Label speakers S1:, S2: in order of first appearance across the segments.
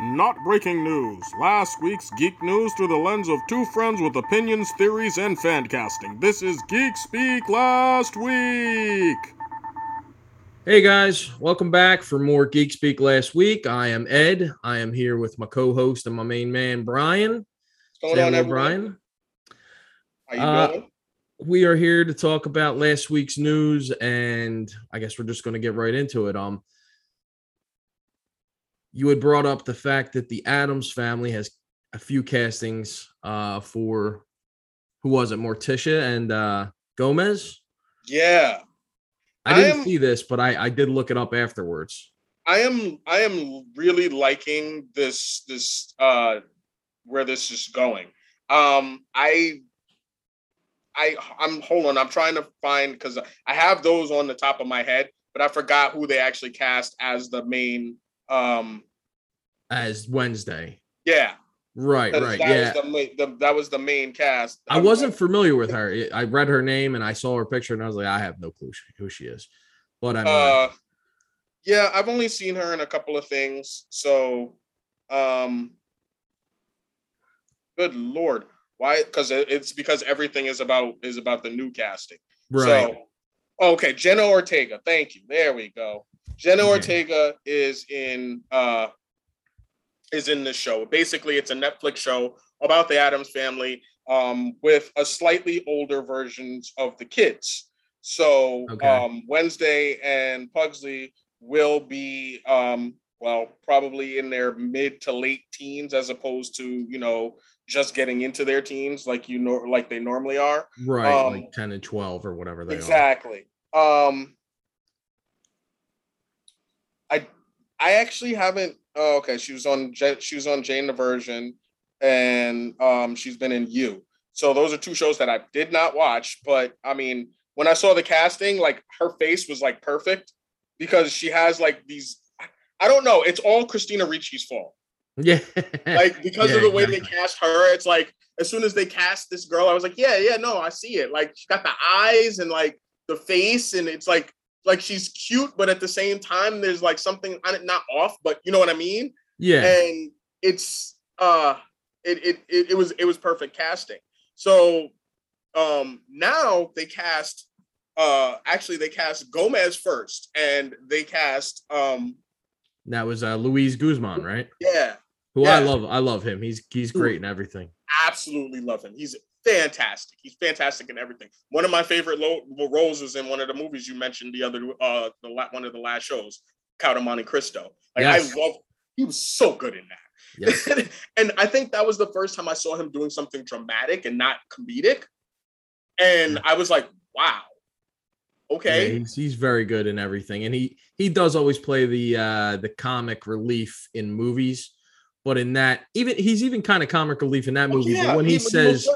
S1: Not breaking news. Last week's geek news through the lens of two friends with opinions, theories, and fan casting. This is Geek Speak Last Week.
S2: Hey guys, welcome back for more Geek Speak last week. I am Ed. I am here with my co-host and my main man Brian.
S3: What's going on, everyone?
S2: Brian.
S3: How you
S2: Uh,
S3: doing?
S2: We are here to talk about last week's news, and I guess we're just going to get right into it. Um, you had brought up the fact that the Addams family has a few castings uh for who was it, Morticia and uh Gomez.
S3: Yeah,
S2: I
S3: I
S2: didn't
S3: am-
S2: see this, but I I did look it up afterwards.
S3: I am. I am really liking this. This uh, where this is going. Um, I, I, I'm hold on. I'm trying to find because I have those on the top of my head, but I forgot who they actually cast as the main. Um,
S2: As Wednesday,
S3: yeah,
S2: right,
S3: that,
S2: right,
S3: that
S2: yeah.
S3: was the, the that was the main cast.
S2: I wasn't familiar with her. I read her name and I saw her picture and I was like, I have no clue who she is. But I mean,
S3: Uh, yeah, I've only seen her in a couple of things. So, um, good lord, why? Because it's because everything is about is about the new casting.
S2: right.
S3: So, okay, Jenna Ortega. Thank you. There we go. Jenna. Ortega is in uh is in this show. Basically, it's a Netflix show about the Addams family um with a slightly older versions of the kids. So
S2: Okay.
S3: um Wednesday and Pugsley will be um well probably in their mid to late teens as opposed to you know just getting into their teens like you know like they normally are
S2: right.
S3: um,
S2: like 10 and 12 or whatever they are.
S3: exactly um i i actually haven't oh, okay she was on she was on jane the virgin and um she's been in you so those are two shows that i did not watch but i mean when i saw the casting like her face was like perfect because she has like these i don't know it's all christina ricci's fault.
S2: Yeah.
S3: like because
S2: Yeah,
S3: of the way
S2: exactly.
S3: they cast her it's like as soon as they cast this girl i was like yeah yeah no i see it like she got the eyes and like the face and it's like like she's cute but at the same time there's like something on it not off but you know what i mean
S2: yeah.
S3: and it's uh it, it it it was it was perfect casting so um now they cast uh actually they cast gomez first and they cast um
S2: that was uh Luis Guzman, right?
S3: yeah
S2: Who I love. I love him. He's he's great and everything.
S3: absolutely love him. He's fantastic. He's fantastic in everything. One of my favorite lo- roles was in one of the movies you mentioned the other uh the la- one of the last shows, Count of Monte Cristo. Like
S2: Yes.
S3: I love he was so good in that.
S2: Yes.
S3: and I think that was the first time I saw him doing something dramatic and not comedic. And I was like, wow.
S2: Yeah,
S3: Okay.
S2: he's, he's very good in everything. And he he does always play the uh the comic relief in movies. But in that, even he's even kind of comic relief in that
S3: Oh,
S2: movie.
S3: yeah,
S2: but when he
S3: most
S2: says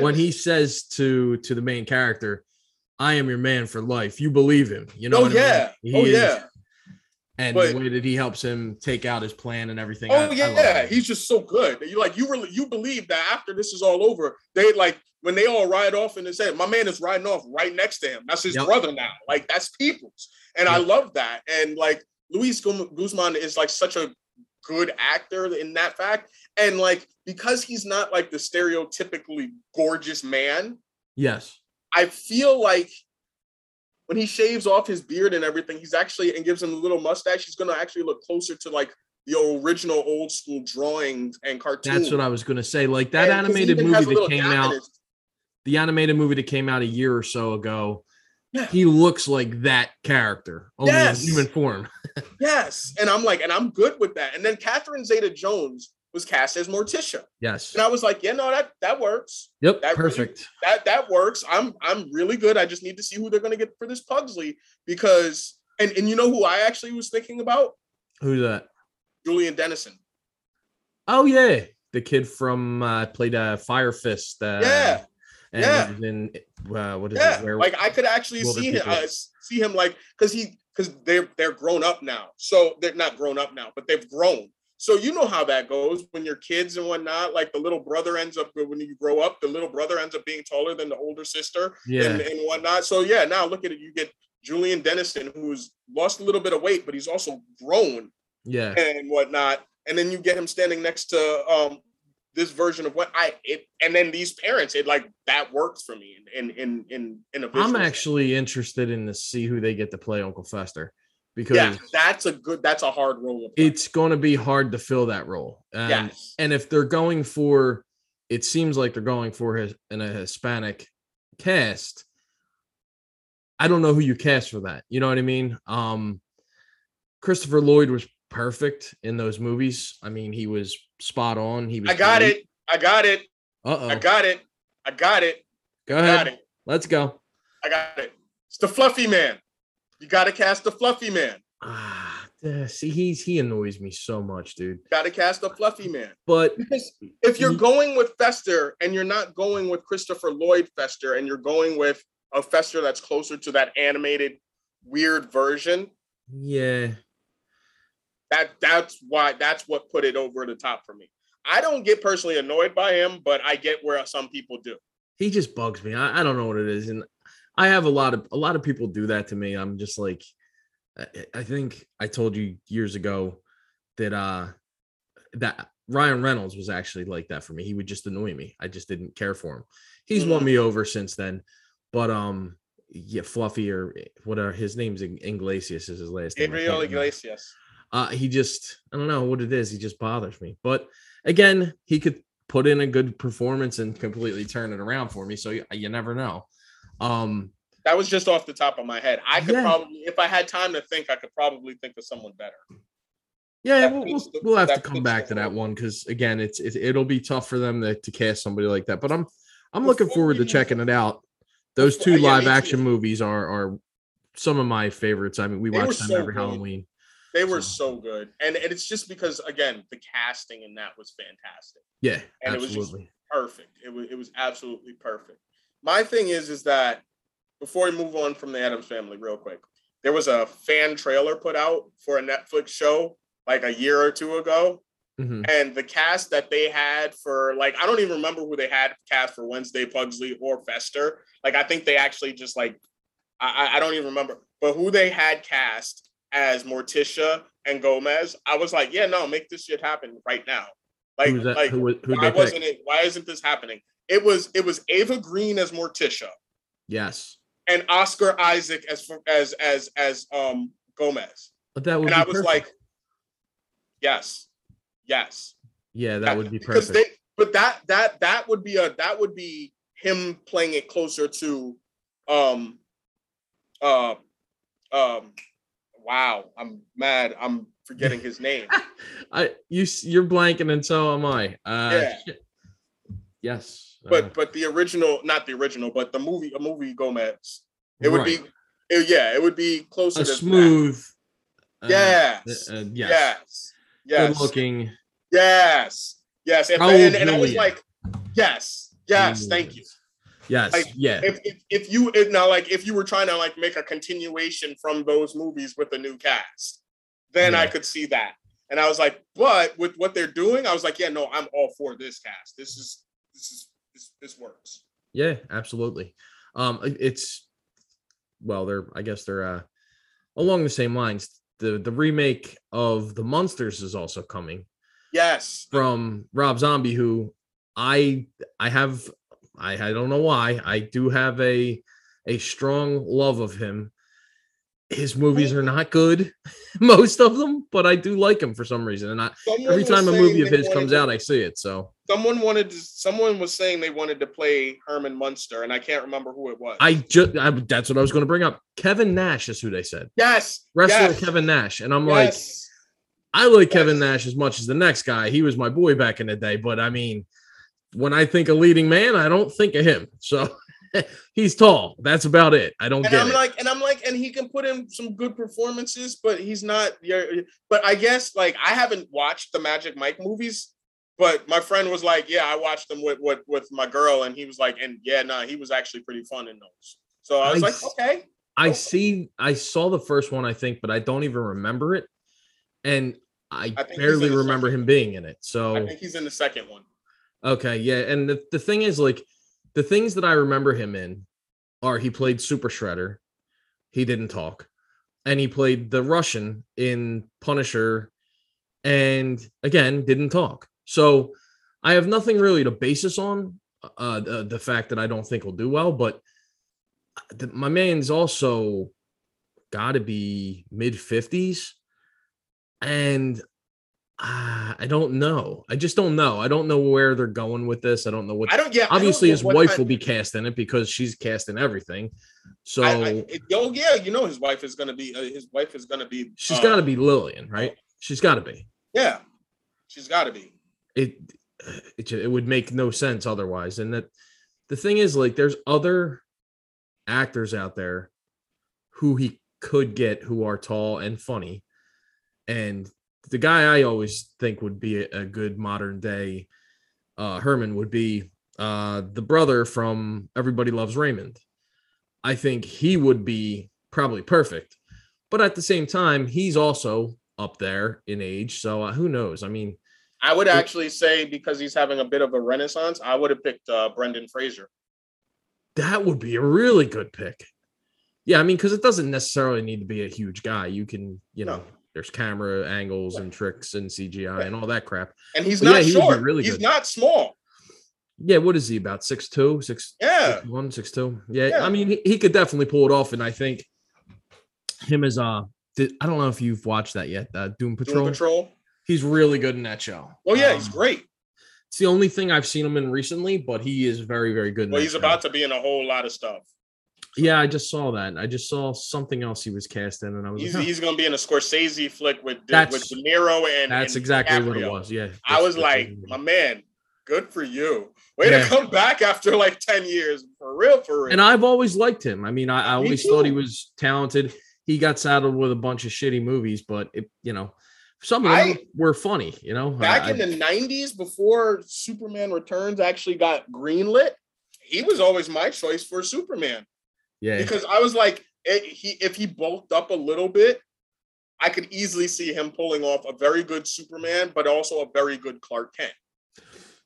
S2: when he says to to the main character, "I am your man for life," you believe him. You know?
S3: oh
S2: what I mean?
S3: yeah.
S2: He
S3: oh
S2: is-
S3: yeah.
S2: And
S3: But-
S2: the way that he helps him take out his plan and everything. I-
S3: Oh
S2: I
S3: yeah,
S2: it.
S3: he's just so good. You like you really you believe that after this is all over, they like when they all ride off and they say, My man is riding off right next to him. That's his
S2: Yep.
S3: brother now. Like that's people's. And I love that. And like Luis Guzman is like such a good actor in that fact. And like because he's not like the stereotypically gorgeous man,
S2: yes.
S3: I feel like when he shaves off his beard and everything, he's actually and gives him a little mustache, he's gonna actually look closer to like the original old school drawings and cartoons.
S2: That's what I was gonna say. Like that
S3: And
S2: animated movie that came
S3: in
S2: out, the animated movie that came out a year or so ago,
S3: Yeah.
S2: he looks like that character, only
S3: Yes.
S2: in human form.
S3: Yes, and I'm like, and I'm good with that. And then Catherine Zeta-Jones was cast as Morticia,
S2: Yes.
S3: and I was like, yeah, no, that that works.
S2: Yep.
S3: that really-
S2: perfect.
S3: That that works. I'm I'm really good. I just need to see who they're gonna get for this Pugsley because and and you know who I actually was thinking about
S2: Who's that?
S3: Julian Dennison.
S2: Oh yeah, the kid from uh, played uh, Fire Fist. Uh,
S3: Yeah.
S2: and
S3: Yeah.
S2: in uh, what is
S3: Yeah,
S2: it? Where,
S3: like I could actually see him, uh, see him like because he because they're they're grown up now. So they're not grown up now, but they've grown. So you know how that goes when you're kids and whatnot. Like the little brother ends up when you grow up, the little brother ends up being taller than the older sister
S2: yeah,
S3: and, and whatnot. So yeah, now look at it. You get Julian Dennison, who's lost a little bit of weight, but he's also grown
S2: yeah,
S3: and whatnot. and then you get him standing next to um this version of what I it, and then these parents, it like that works for me in in in in a.
S2: I'm actually interested in to see who they get to play Uncle Fester because
S3: yeah, that's a good. That's a hard role.
S2: It's going to be hard to fill that role. And,
S3: yes,
S2: and if they're going for, it seems like they're going for his in a Hispanic cast. I don't know who you cast for that. You know what I mean? Um, Christopher Lloyd was perfect in those movies. I mean, he was spot on. He was.
S3: I got it. I got it.
S2: Uh oh.
S3: I got it. I got it.
S2: Go ahead.
S3: got it.
S2: Let's go.
S3: I got it. It's the fluffy man. You got to cast the fluffy man.
S2: Ah, uh, see, he's he annoys me so much, dude.
S3: Got to cast the fluffy man.
S2: But
S3: Because if you're
S2: Ye-
S3: going with Fester and you're not going with Christopher Lloyd Fester and you're going with a Fester that's closer to that animated weird version,
S2: yeah,
S3: that that's why that's what put it over the top for me. I don't get personally annoyed by him, but I get where some people do.
S2: he just bugs me. I, I don't know what it is, and I have a lot of a lot of people do that to me. I'm just like, I, I think I told you years ago that uh that Ryan Reynolds was actually like that for me. He would just annoy me. I just didn't care for him. He's won
S3: Mhm.
S2: me over since then, but um, yeah, Fluffy or whatever his name's Iglesias is his last name.
S3: Gabriel. Iglesias.
S2: Uh he just i don't know what it is he just bothers me but again he could put in a good performance and completely turn it around for me so you, you never know um
S3: That was just off the top of my head. I could
S2: Yeah.
S3: probably, if I had time to think, I could probably think of someone better.
S2: yeah we'll, we'll, we'll have to come back to that one because again it's it, it'll be tough for them to, to cast somebody like that but i'm i'm looking forward to checking it out those two live action movies are are some of my favorites i mean we watch them
S3: so
S2: every
S3: good.
S2: halloween
S3: They were
S2: So-
S3: so good, and, and it's just because again, the casting in that was fantastic.
S2: yeah
S3: And it was just-
S2: absolutely
S3: perfect. It was it was absolutely perfect. My thing is is that before we move on from the Addams family, real quick, there was a fan trailer put out for a Netflix show like a year or two ago,
S2: Mhm.
S3: and the cast that they had for like I don't even remember who they had cast for Wednesday Pugsley or Fester. Like I think they actually just like I- I don't even remember, but who they had cast as Morticia and Gomez, I was like, yeah, no, make this shit happen right now. Like,
S2: who
S3: like
S2: who, who
S3: why wasn't
S2: pick?
S3: it? Why isn't this happening? It was it was Eva Green as Morticia
S2: yes
S3: and Oscar Isaac as as as as um Gomez,
S2: but that would
S3: and I was
S2: perfect.
S3: like, yes, yes,
S2: yeah that would be perfect
S3: they. But that that that would be a that would be him playing it closer to, um, uh, um, wow, I'm mad. I'm forgetting his name.
S2: I you you're blanking and so am I. Uh,
S3: Yeah.
S2: Yes, uh,
S3: but but the original, not the original, but the movie, a movie Gomez. It would
S2: right.
S3: be, it- yeah, it would be closer
S2: a
S3: to that.
S2: smooth. uh,
S3: Yes.
S2: uh, yes.
S3: Yes. Yes.
S2: Good looking.
S3: Yes. Yes.
S2: Raul
S3: and, and I was like, yes. Yes. Thank you.
S2: Yes.
S3: Like,
S2: yeah.
S3: If, if if you if now like if you were trying to like make a continuation from those movies with a new cast, then I could see that. And I was like, but with what they're doing, I was like, yeah, no, I'm all for this cast. This is this is this this works.
S2: yeah. Absolutely. Um, it's well, they're I guess they're uh along the same lines. The the remake of the Munsters is also coming
S3: Yes.
S2: from Rob Zombie, who I I have I I don't know why I do have a a strong love of him. His movies are not good, most of them, but I do like him for some reason. And I,
S3: Someone
S2: every time a movie of his comes
S3: to-
S2: out, I see it. So
S3: someone wanted to someone was saying they wanted to play Herman Munster, and I can't remember who it was.
S2: I just I, that's what I was going to bring up. Kevin Nash is who they said
S3: yes,
S2: wrestler
S3: yes,
S2: Kevin Nash, and I'm like. I like Kevin Nash as much as the next guy. He was my boy back in the day, but I mean, when I think a leading man, I don't think of him. So he's tall. That's about it. I don't
S3: and
S2: get
S3: I'm
S2: it.
S3: like, and I'm like, and he can put in some good performances, but he's not. yeah, But I guess like I haven't watched the Magic Mike movies, but my friend was like, yeah, I watched them with with with my girl, and he was like, and yeah, nah, he was actually pretty fun in those. So I was
S2: I
S3: like,
S2: s-
S3: okay,
S2: I see. I saw the first one, I think, but I don't even remember it, and I,
S3: I
S2: barely remember him being in it. So I
S3: think he's in the second one.
S2: Okay, yeah. And the, the thing is, like, the things that I remember him in are he played Super Shredder, he didn't talk, and he played the Russian in Punisher, and again didn't talk. So I have nothing really to base this on. Uh, the, the fact that I don't think he'll do well, but the, my man's also got to be mid fifties, and uh, I don't know. I just don't know. I don't know where they're going with this. I don't know what.
S3: I don't. Yeah. I
S2: Obviously, his wife
S3: kind-
S2: will be cast in it because she's cast in everything. So
S3: I, I, it- oh yeah, you know his wife is gonna be. Uh, his wife is gonna be.
S2: she's
S3: uh,
S2: got to be Lillian, right? She's got to be.
S3: Yeah, she's got to be.
S2: it it, it would make no sense otherwise and that the thing is like there's other actors out there who he could get who are tall and funny and the guy i always think would be a, a good modern day uh herman would be uh the brother from everybody loves raymond i think he would be probably perfect but at the same time he's also up there in age so uh, who knows i mean
S3: I would actually say because he's having a bit of a renaissance, I would have picked uh, Brendan Fraser.
S2: That would be a really good pick. Yeah, I mean, because it doesn't necessarily need to be a huge guy. You can, you know,
S3: No.
S2: There's camera angles and tricks and CGI and all that crap.
S3: And he's
S2: But
S3: not
S2: yeah, he
S3: short.
S2: really
S3: he's
S2: good.
S3: not small.
S2: Yeah, what is he about? Six two, six
S3: Yeah.
S2: one, six two. Yeah,
S3: Yeah.
S2: I mean, he, he could definitely pull it off. And I think him as uh, did, I don't know if you've watched that yet. Uh, Doom Patrol.
S3: Doom Patrol.
S2: He's really good in that show.
S3: Oh yeah, he's
S2: Um,
S3: great.
S2: It's the only thing I've seen him in recently, but he is very, very good. in
S3: Well, he's
S2: show.
S3: about to be in a whole lot of stuff.
S2: Yeah, I just saw that. I just saw something else he was cast in, and I was
S3: He's
S2: like,
S3: he's gonna be in a Scorsese flick with De, with
S2: That's-
S3: De Niro and
S2: That's
S3: and
S2: exactly what it was. Yeah.
S3: I was like, my man, good for you. Way
S2: Yeah.
S3: to come back after like 10 years. For real, for real.
S2: and I've always liked him. I mean, I, I
S3: Me
S2: always thought he was talented. He got saddled with a bunch of shitty movies, but it, you know, some of them
S3: I-
S2: were funny. You know,
S3: back
S2: I-
S3: in the 90s, before Superman Returns actually got greenlit, he was always my choice for Superman.
S2: Yeah,
S3: Because I was like, eh, he if he bulked up a little bit, I could easily see him pulling off a very good Superman, but also a very good Clark Kent.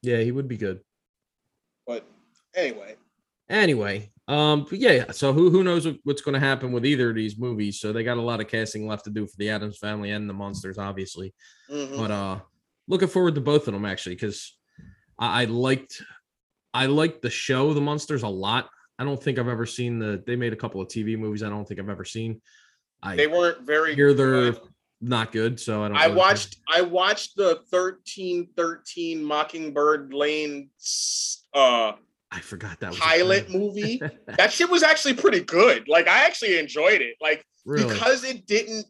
S2: yeah, he would be good.
S3: But anyway,
S2: Anyway, um, but yeah. So who who knows what's going to happen with either of these movies? So they got a lot of casting left to do for the Addams Family and the Munsters, obviously.
S3: mhm.
S2: but uh looking forward to both of them actually because I, I liked i liked the show the munsters a lot i don't think i've ever seen the they made a couple of tv movies i don't think i've ever seen i
S3: they weren't very
S2: hear they're
S3: good.
S2: not good so i don't
S3: I
S2: really-
S3: watched I watched the 1313 Mockingbird Lane uh
S2: i forgot that
S3: pilot movie. That shit was actually pretty good. Like I actually enjoyed it. Like
S2: really
S3: because it didn't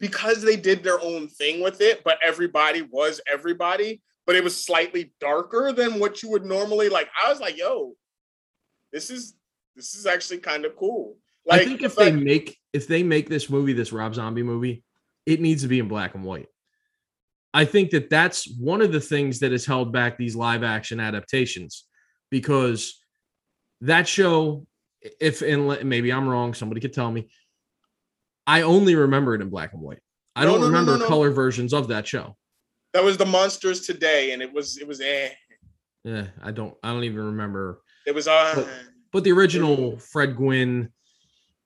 S3: because they did their own thing with it, but everybody was everybody, but it was slightly darker than what you would normally like. I was like, yo, this is this is actually kind of cool. Like
S2: i think if they make if they make this movie this rob zombie movie it needs to be in black and white i think that that's one of the things that has held back these live action adaptations because that show if and maybe i'm wrong somebody could tell me i only remember it in black and white i
S3: No,
S2: don't
S3: no,
S2: remember
S3: no.
S2: color versions of that show
S3: that was the munsters today, and it was it was eh.
S2: yeah i don't i don't even remember
S3: It was uh
S2: But- but the original fred gwynne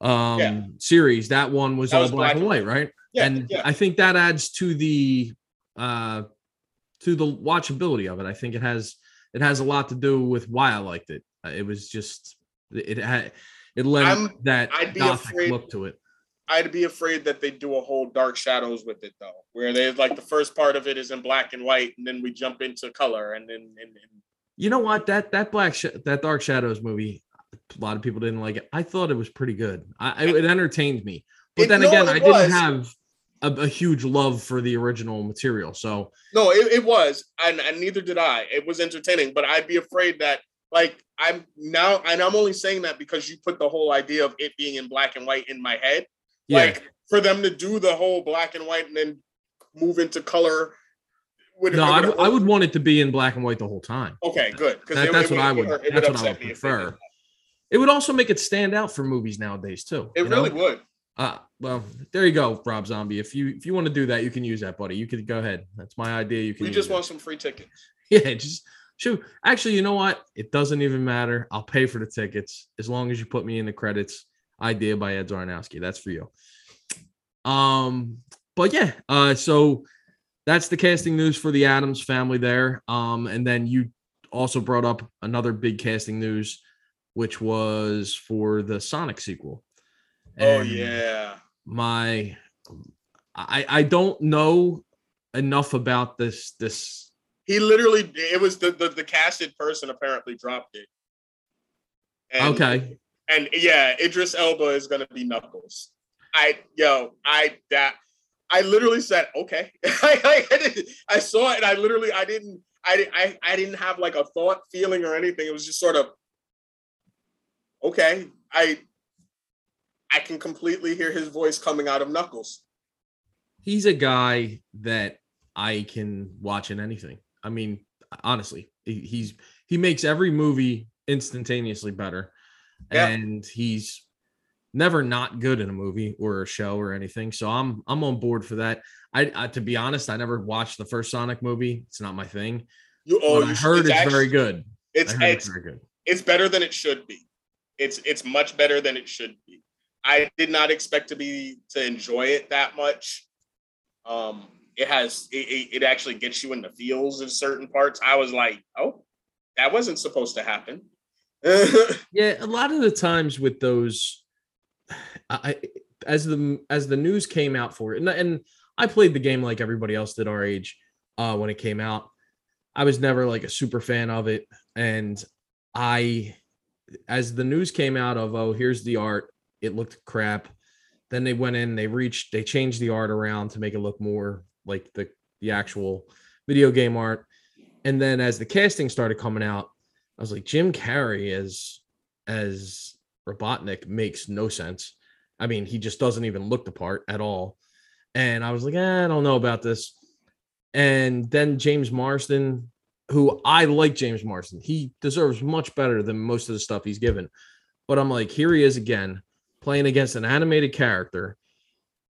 S2: um
S3: Yeah.
S2: series that one was
S3: That
S2: all
S3: was
S2: black,
S3: black
S2: and white right
S3: yeah,
S2: and
S3: yeah.
S2: I think that adds to the uh to the watchability of it. I think it has it has a lot to do with why I liked it. Uh, It was just it had it lent
S3: I'm-
S2: that
S3: I'd be
S2: gothic
S3: afraid-
S2: look to it.
S3: I'd be afraid that they do a whole Dark Shadows with it though, where they like the first part of it is in black and white, and then we jump into color, and then and, and
S2: You know what? That that black sh- that Dark Shadows movie, a lot of people didn't like it. I thought it was pretty good. I, it entertained me. But
S3: It-
S2: then
S3: no,
S2: again, I didn't have a, a huge love for the original material. So
S3: no, it, it was, and, and neither did I. It was entertaining, but I'd be afraid that like I'm now, and I'm only saying that because you put the whole idea of it being in black and white in my head.
S2: yeah,
S3: Like for them to do the whole black and white and then move into color. Would,
S2: no, I,
S3: would-
S2: I would want it to be in black and white the whole time.
S3: Okay, good.
S2: That- that's what I would- that's what I would prefer. It would also make it stand out for movies nowadays too.
S3: It
S2: you know?
S3: really would.
S2: Uh, well, there you go, Rob Zombie. If you if you want to do that, you can use that, buddy. You could go ahead. That's my idea. You can.
S3: We just
S2: it.
S3: want some free tickets.
S2: Yeah, just shoot. Actually, you know what? It doesn't even matter. I'll pay for the tickets as long as you put me in the credits. Idea by Ed Zarnowski. That's for you. Um, but yeah, uh, so that's the casting news for the Addams family there. Um, and then you also brought up another big casting news, which was for the Sonic sequel.
S3: oh yeah.
S2: my I I don't know enough about this this
S3: He literally it was the the, the casted person apparently dropped it. And,
S2: okay
S3: And yeah, Idris Elba is gonna be Knuckles. I yo, I that I literally said okay. I, I, I saw it and I literally I didn't I, I I didn't have like a thought, feeling, or anything. It was just sort of okay. I I can completely hear his voice coming out of Knuckles.
S2: he's a guy that I can watch in anything. I mean, honestly, he- he's he makes every movie instantaneously better,
S3: Yeah.
S2: and he's never not good in a movie or a show or anything. So I'm I'm on board for that. I, I to be honest, I never watched the first Sonic movie. It's not my thing.
S3: You oh,
S2: but I
S3: you
S2: heard it's,
S3: actually-
S2: very good.
S3: It's it's
S2: it's very good.
S3: it's better than it should be. It's it's much better than it should be. I did not expect to be to enjoy it that much. Um, it has it, it, it actually gets you in the feels in certain parts. I was like, oh, that wasn't supposed to happen.
S2: Yeah, a lot of the times with those, I as the as the news came out for it, and, and I played the game like everybody else did our age uh, when it came out. I was never like a super fan of it, and I, as the news came out of oh here's the art, it looked crap. Then they went in, they reached, they changed the art around to make it look more like the the actual video game art. And then as the casting started coming out, I was like, Jim Carrey as as Robotnik makes no sense. I mean, he just doesn't even look the part at all. And I was like, eh, I don't know about this. And then James Marsden, who I like James Marsden, he deserves much better than most of the stuff he's given. But I'm like, here he is again, playing against an animated character,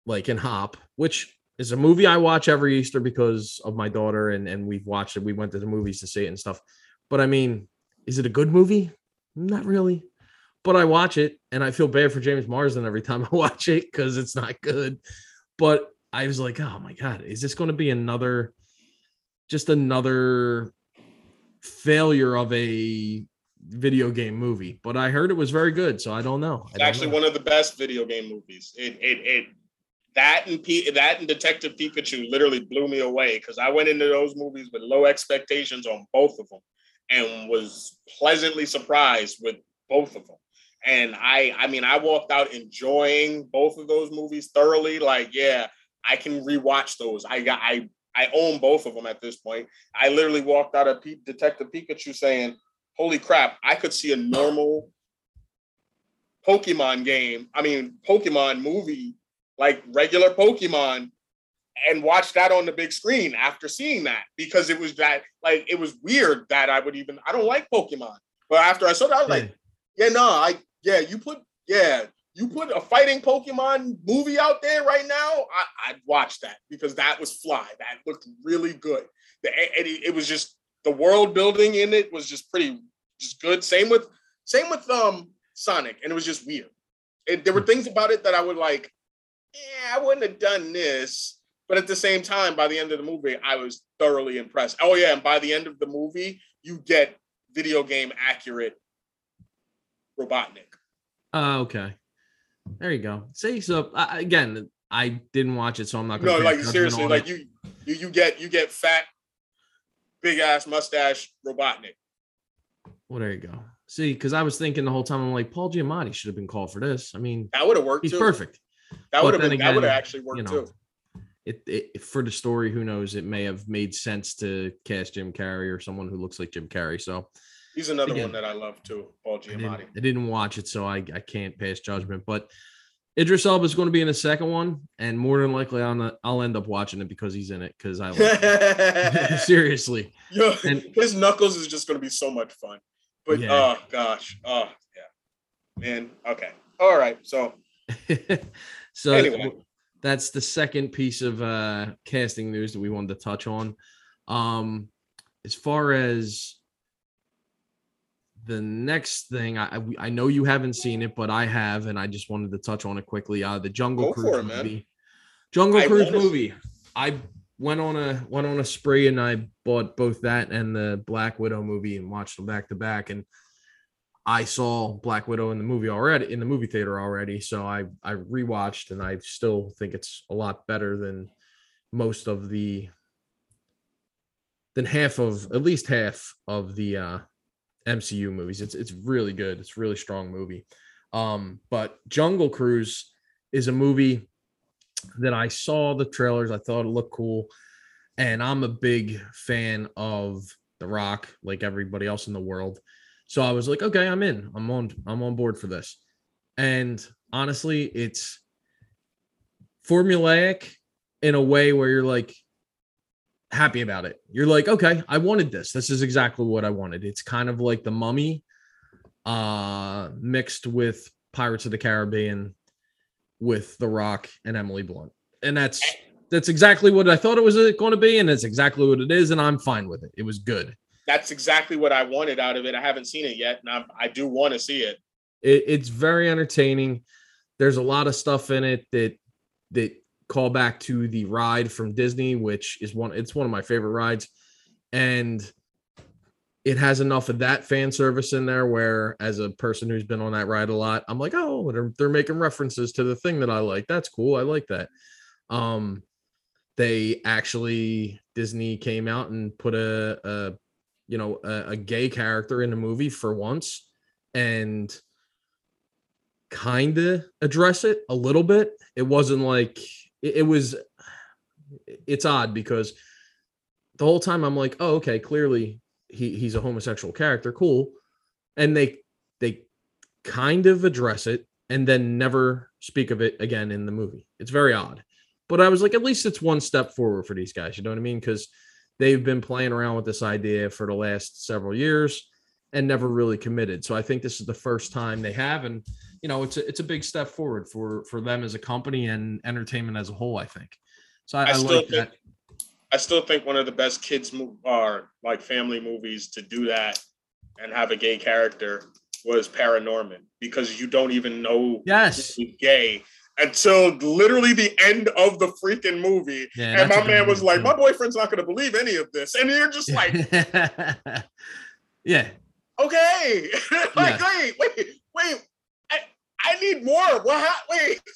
S2: like in Hop, which is a movie I watch every Easter because of my daughter, and, and we've watched it. We went to the movies to see it and stuff. But I mean, is it a good movie? Not really. But I watch it and I feel bad for James Marsden every time I watch it because it's not good. But I was like, oh my God, is this going to be another, just another failure of a video game movie? But I heard it was very good. So I don't know.
S3: It's
S2: don't
S3: actually
S2: know.
S3: one of the best video game movies. It it it that and P, that and Detective Pikachu literally blew me away because I went into those movies with low expectations on both of them and was pleasantly surprised with both of them. And I I mean I walked out enjoying both of those movies thoroughly. Like yeah, I can rewatch those. I got I I own both of them at this point. I literally walked out of P- Detective Pikachu saying, "Holy crap! I could see a normal Pokemon game, I mean Pokemon movie, like regular Pokemon, and watch that on the big screen after seeing that because it was that like it was weird that I would even I don't like Pokemon. But after I saw that, I was like, yeah, no, I yeah, you put yeah, you put a fighting Pokemon movie out there right now, I, I'd watch that because that was fly. That looked really good. The, it, it was just the world building in it was just pretty just good. Same with same with um Sonic, and it was just weird. And there were things about it that I would like, yeah, I wouldn't have done this. But at the same time, by the end of the movie, I was thoroughly impressed. Oh yeah, and by the end of the movie, you get video game accurate Robotnik.
S2: Uh, okay. There you go. See, so. I, again, I didn't watch it, so I'm not
S3: No, like seriously, like you, you, you get you get fat, big ass mustache Robotnik.
S2: Well, there you go. See, because I was thinking the whole time, I'm like, Paul Giamatti should have been called for this. I mean,
S3: That would have worked.
S2: he's
S3: too.
S2: perfect.
S3: That would have been. that would have actually worked
S2: you know,
S3: too.
S2: It, it for the story, who knows? It may have made sense to cast Jim Carrey or someone who looks like Jim Carrey. So
S3: He's another
S2: again,
S3: one that I love too, Paul
S2: I didn't,
S3: Giamatti.
S2: I didn't watch it, so I, I can't pass judgment. But Idris Elba is going to be in the second one, and more than likely, I'll I'll end up watching it because he's in it. Because I like seriously.
S3: Yo,
S2: And-
S3: his knuckles is just going to be so much fun. But
S2: Yeah.
S3: oh gosh, oh yeah, man. Okay, all right. So
S2: so
S3: Anyway.
S2: that's the second piece of uh casting news that we wanted to touch on um as far as the next thing I I- I know you haven't seen it but I have and I just wanted to touch on it quickly. Uh the Jungle
S3: Go
S2: Cruise
S3: it, man.
S2: movie. Jungle
S3: I
S2: Cruise movie. I went on a went on a spree and I bought both that and the Black Widow movie and watched them back to back and I saw Black Widow in the movie already in the movie theater already so I I rewatched and I still think it's a lot better than most of the than half of at least half of the uh MCU movies. It's it's really good. It's really strong movie. Um but Jungle Cruise is a movie that I saw the trailers. I thought it looked cool. And I'm a big fan of The Rock, like everybody else in the world. So I was like, okay, I'm in. I'm on I'm on board for this. And honestly, it's formulaic in a way where you're like happy about it. You're like, okay, I wanted this. This is exactly what I wanted. It's kind of like the mummy uh mixed with Pirates of the Caribbean with The Rock and Emily Blunt. And that's that's exactly what I thought it was going to be and it's exactly what it is and I'm fine with it. It was good.
S3: That's exactly what I wanted out of it. I haven't seen it yet and I'm, I do want to see it.
S2: it. It's very entertaining. There's a lot of stuff in it that that call back to the ride from Disney, which is one it's one of my favorite rides. And it has enough of that fan service in there where as a person who's been on that ride a lot, I'm like, oh, they're, they're making references to the thing that I like. That's cool. I like that. Um they actually Disney came out and put a, a you know a, a gay character in the movie for once and kind of address it a little bit. It wasn't like it, it was it's odd because the whole time I'm like, oh, okay, clearly he he's a homosexual character, cool. And they they kind of address it and then never speak of it again in the movie. It's very odd. But I was like, at least it's one step forward for these guys. You know what I mean? Because they've been playing around with this idea for the last several years and never really committed. So I think this is the first time they have, and you know, it's a, it's a big step forward for for them as a company and entertainment as a whole. I think. So I, I, I like
S3: think, that. I still think one of the best kids mo- are like family movies to do that and have a gay character was Paranorman because you don't even know
S2: yes
S3: he's gay until literally the end of the freaking movie.
S2: Yeah,
S3: and my man was like. My boyfriend's not gonna believe any of this. And you're just like,
S2: yeah,
S3: okay. like,
S2: Yeah.
S3: wait, wait, wait. I, need more. What wait.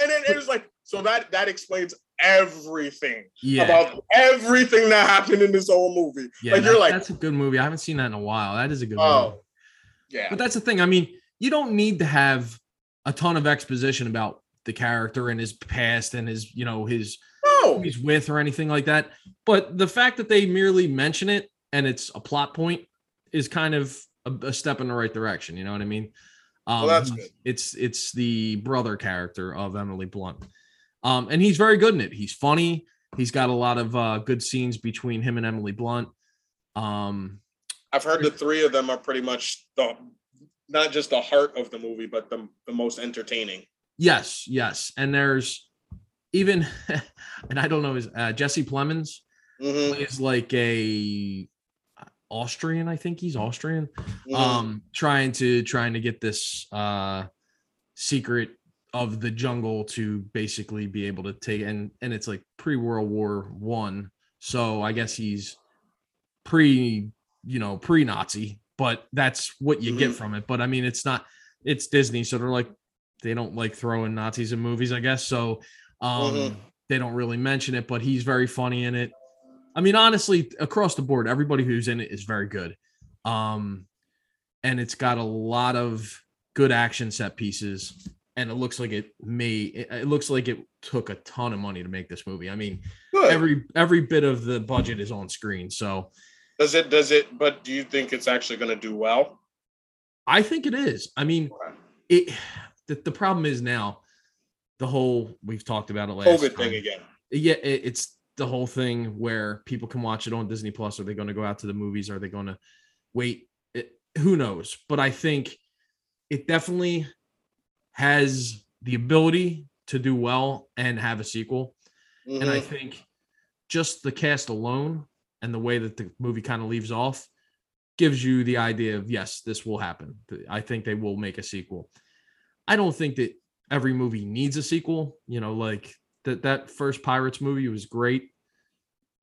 S3: And then it was like, so that that explains everything
S2: yeah.
S3: about everything that happened in this whole movie.
S2: yeah,
S3: like you're like,
S2: that's a good movie. I haven't seen that in a while. That is a good oh, movie.
S3: oh, yeah.
S2: But that's the thing. I mean, you don't need to have a ton of exposition about the character and his past and his, you know, his who
S3: No,
S2: he's with or anything like that. But the fact that they merely mention it and it's a plot point is kind of a, a step in the right direction. You know what I mean? Um,
S3: that's good.
S2: it's it's the brother character of Emily Blunt, um, and he's very good in it. He's funny. He's got a lot of uh, good scenes between him and Emily Blunt. Um,
S3: I've heard the three of them are pretty much the not just the heart of the movie, but the, the most entertaining.
S2: yes, yes, and there's even, and I don't know, is uh, Jesse Plemons
S3: Mhm,
S2: is like a Austrian, I think he's Austrian.
S3: mhm.
S2: um trying to trying to get this uh secret of the jungle to basically be able to take and and it's like pre World War One, so I guess he's pre you know pre Nazi, but that's what you get
S3: Mhm.
S2: from it. But I mean, it's not it's Disney, so they're like they don't like throwing Nazis in movies, I guess. So um
S3: Mhm.
S2: they don't really mention it, but he's very funny in it. I mean, honestly, across the board, everybody who's in it is very good. Um, and it's got a lot of good action set pieces, and it looks like it may it, looks like it took a ton of money to make this movie. I mean,
S3: Good.
S2: every every bit of the budget is on screen, so
S3: does it? Does it? But do you think it's actually going to do well?
S2: I think it is. I mean, it the, the problem is now the whole we've talked about it last
S3: COVID
S2: time.
S3: thing again.
S2: yeah it, it's the whole thing where people can watch it on disney plus. Are they going to go out to the movies? Are they going to wait? It, who knows? But i think it definitely has the ability to do well and have a sequel. And i
S3: Mhm.
S2: think just the cast alone and the way that the movie kind of leaves off gives you the idea of yes this will happen. I think they will make a sequel. I don't think that every movie needs a sequel you know like that that first pirates movie was great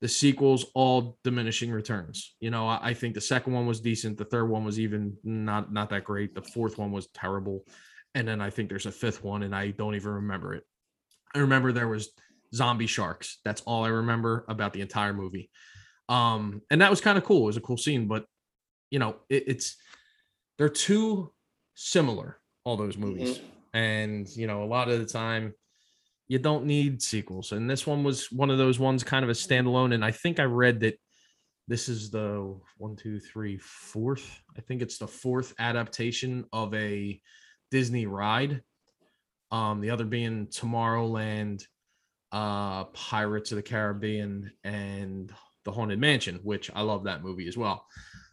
S2: the sequels all diminishing returns. You know, I, I, think the second one was decent. The third one was even not not that great. The fourth one was terrible, and then I think there's a fifth one, and I don't even remember it. I remember there was zombie sharks. That's all I remember about the entire movie. Um, and that was kind of cool. It was a cool scene, but you know, it, it's they're too similar. All those movies, mm-hmm. and you know, a lot of the time you don't need sequels. And this one was one of those ones, kind of a standalone. And I think I read that this is the one, two, three, fourth. I think it's the fourth adaptation of a Disney ride. Um, the other being Tomorrowland, uh, Pirates of the Caribbean, and The Haunted Mansion, which I love that movie as well.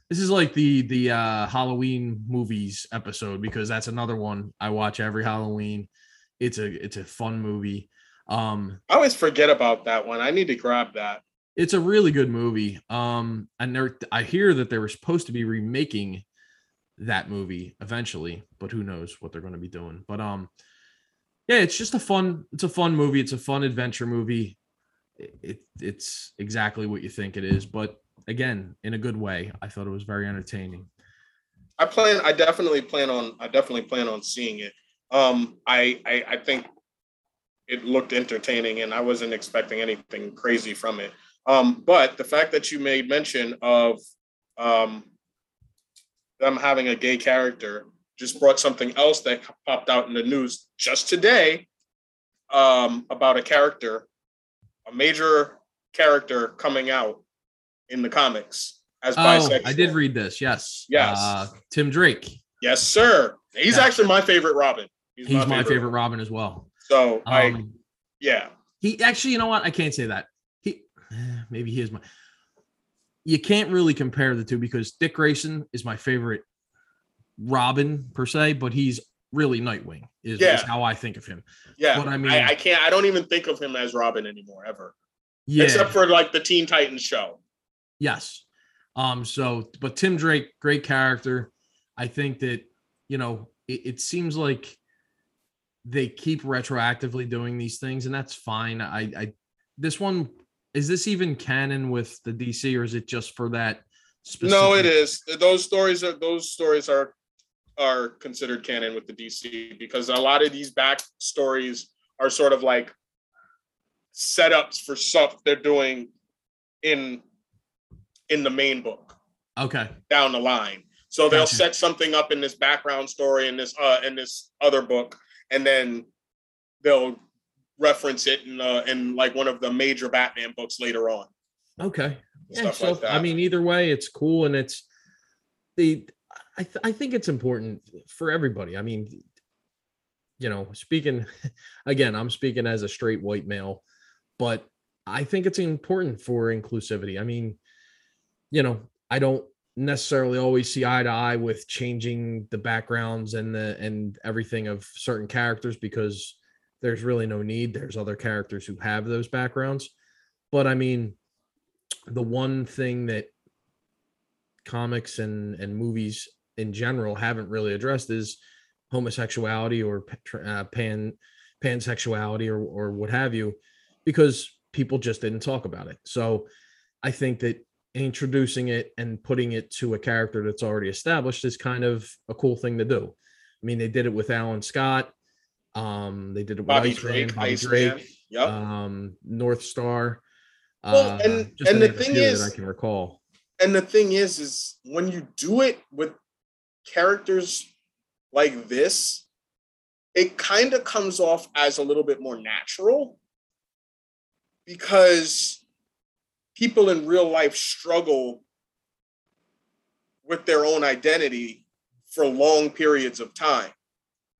S2: This is like the the uh, Halloween movies episode because that's another one I watch every Halloween it's a it's a fun movie. Um,
S3: I always forget about that one. I need to grab that.
S2: It's a really good movie. Um, and there, I hear that they were supposed to be remaking that movie eventually, but who knows what they're going to be doing. But um, yeah, it's just a fun. It's a fun movie. It's a fun adventure movie. It, it it's exactly what you think it is, but again, in a good way. I thought it was very entertaining.
S3: I plan. I definitely plan on. I definitely plan on seeing it. Um, I, I, I think it looked entertaining, and I wasn't expecting anything crazy from it. Um, but the fact that you made mention of um, them having a gay character just brought something else that popped out in the news just today um, about a character, a major character coming out in the comics as
S2: oh, bisexual. I did read this. Yes.
S3: Yes.
S2: Uh, Tim Drake.
S3: Yes, sir. He's yeah. actually my favorite Robin.
S2: He's, He's my, my, favorite, Robin as well.
S3: So um, I, yeah.
S2: He actually, you know what? I can't say that. He maybe he is my. You can't really compare the two because Dick Grayson is my favorite Robin per se, but he's really Nightwing. Is, yeah. is how I think of him.
S3: Yeah, but I mean, I, I, can't. I don't even think of him as Robin anymore ever. Yeah, except for like the Teen Titans show.
S2: Yes. Um. So, but Tim Drake, great character. I think that you know it, it seems like they keep retroactively doing these things, and that's fine. I, I this one is this even canon with the DC, or is it just for that?
S3: Specific- no, it is. Those stories are those stories are are considered canon with the DC because a lot of these back stories are sort of like setups for stuff they're doing in in the main book.
S2: Okay.
S3: Down the line. So they'll gotcha. set something up in this background story in this uh in this other book and then they'll reference it in uh, in like one of the major Batman books later on.
S2: Okay. Yeah, so like I mean, either way, it's cool, and it's the. I th- I think it's important for everybody. I mean, you know, speaking again, I'm speaking as a straight white male, but I think it's important for inclusivity. I mean, you know, I don't necessarily always see eye to eye with changing the backgrounds and the and everything of certain characters because there's really no need. There's other characters who have those backgrounds. But i mean the one thing that comics and and movies in general haven't really addressed is homosexuality or uh, pan pansexuality or or what have you because people just didn't talk about it. So i think that introducing it and putting it to a character that's already established is kind of a cool thing to do. I mean, they did it with Alan Scott. Um, they did it with
S3: Bobby Drake,
S2: Bobby Drake, yep. um, North Star.
S3: Well, uh, and and the thing is,
S2: I can recall.
S3: And the thing is, is when you do it with characters like this, it kind of comes off as a little bit more natural because people in real life struggle with their own identity for long periods of time.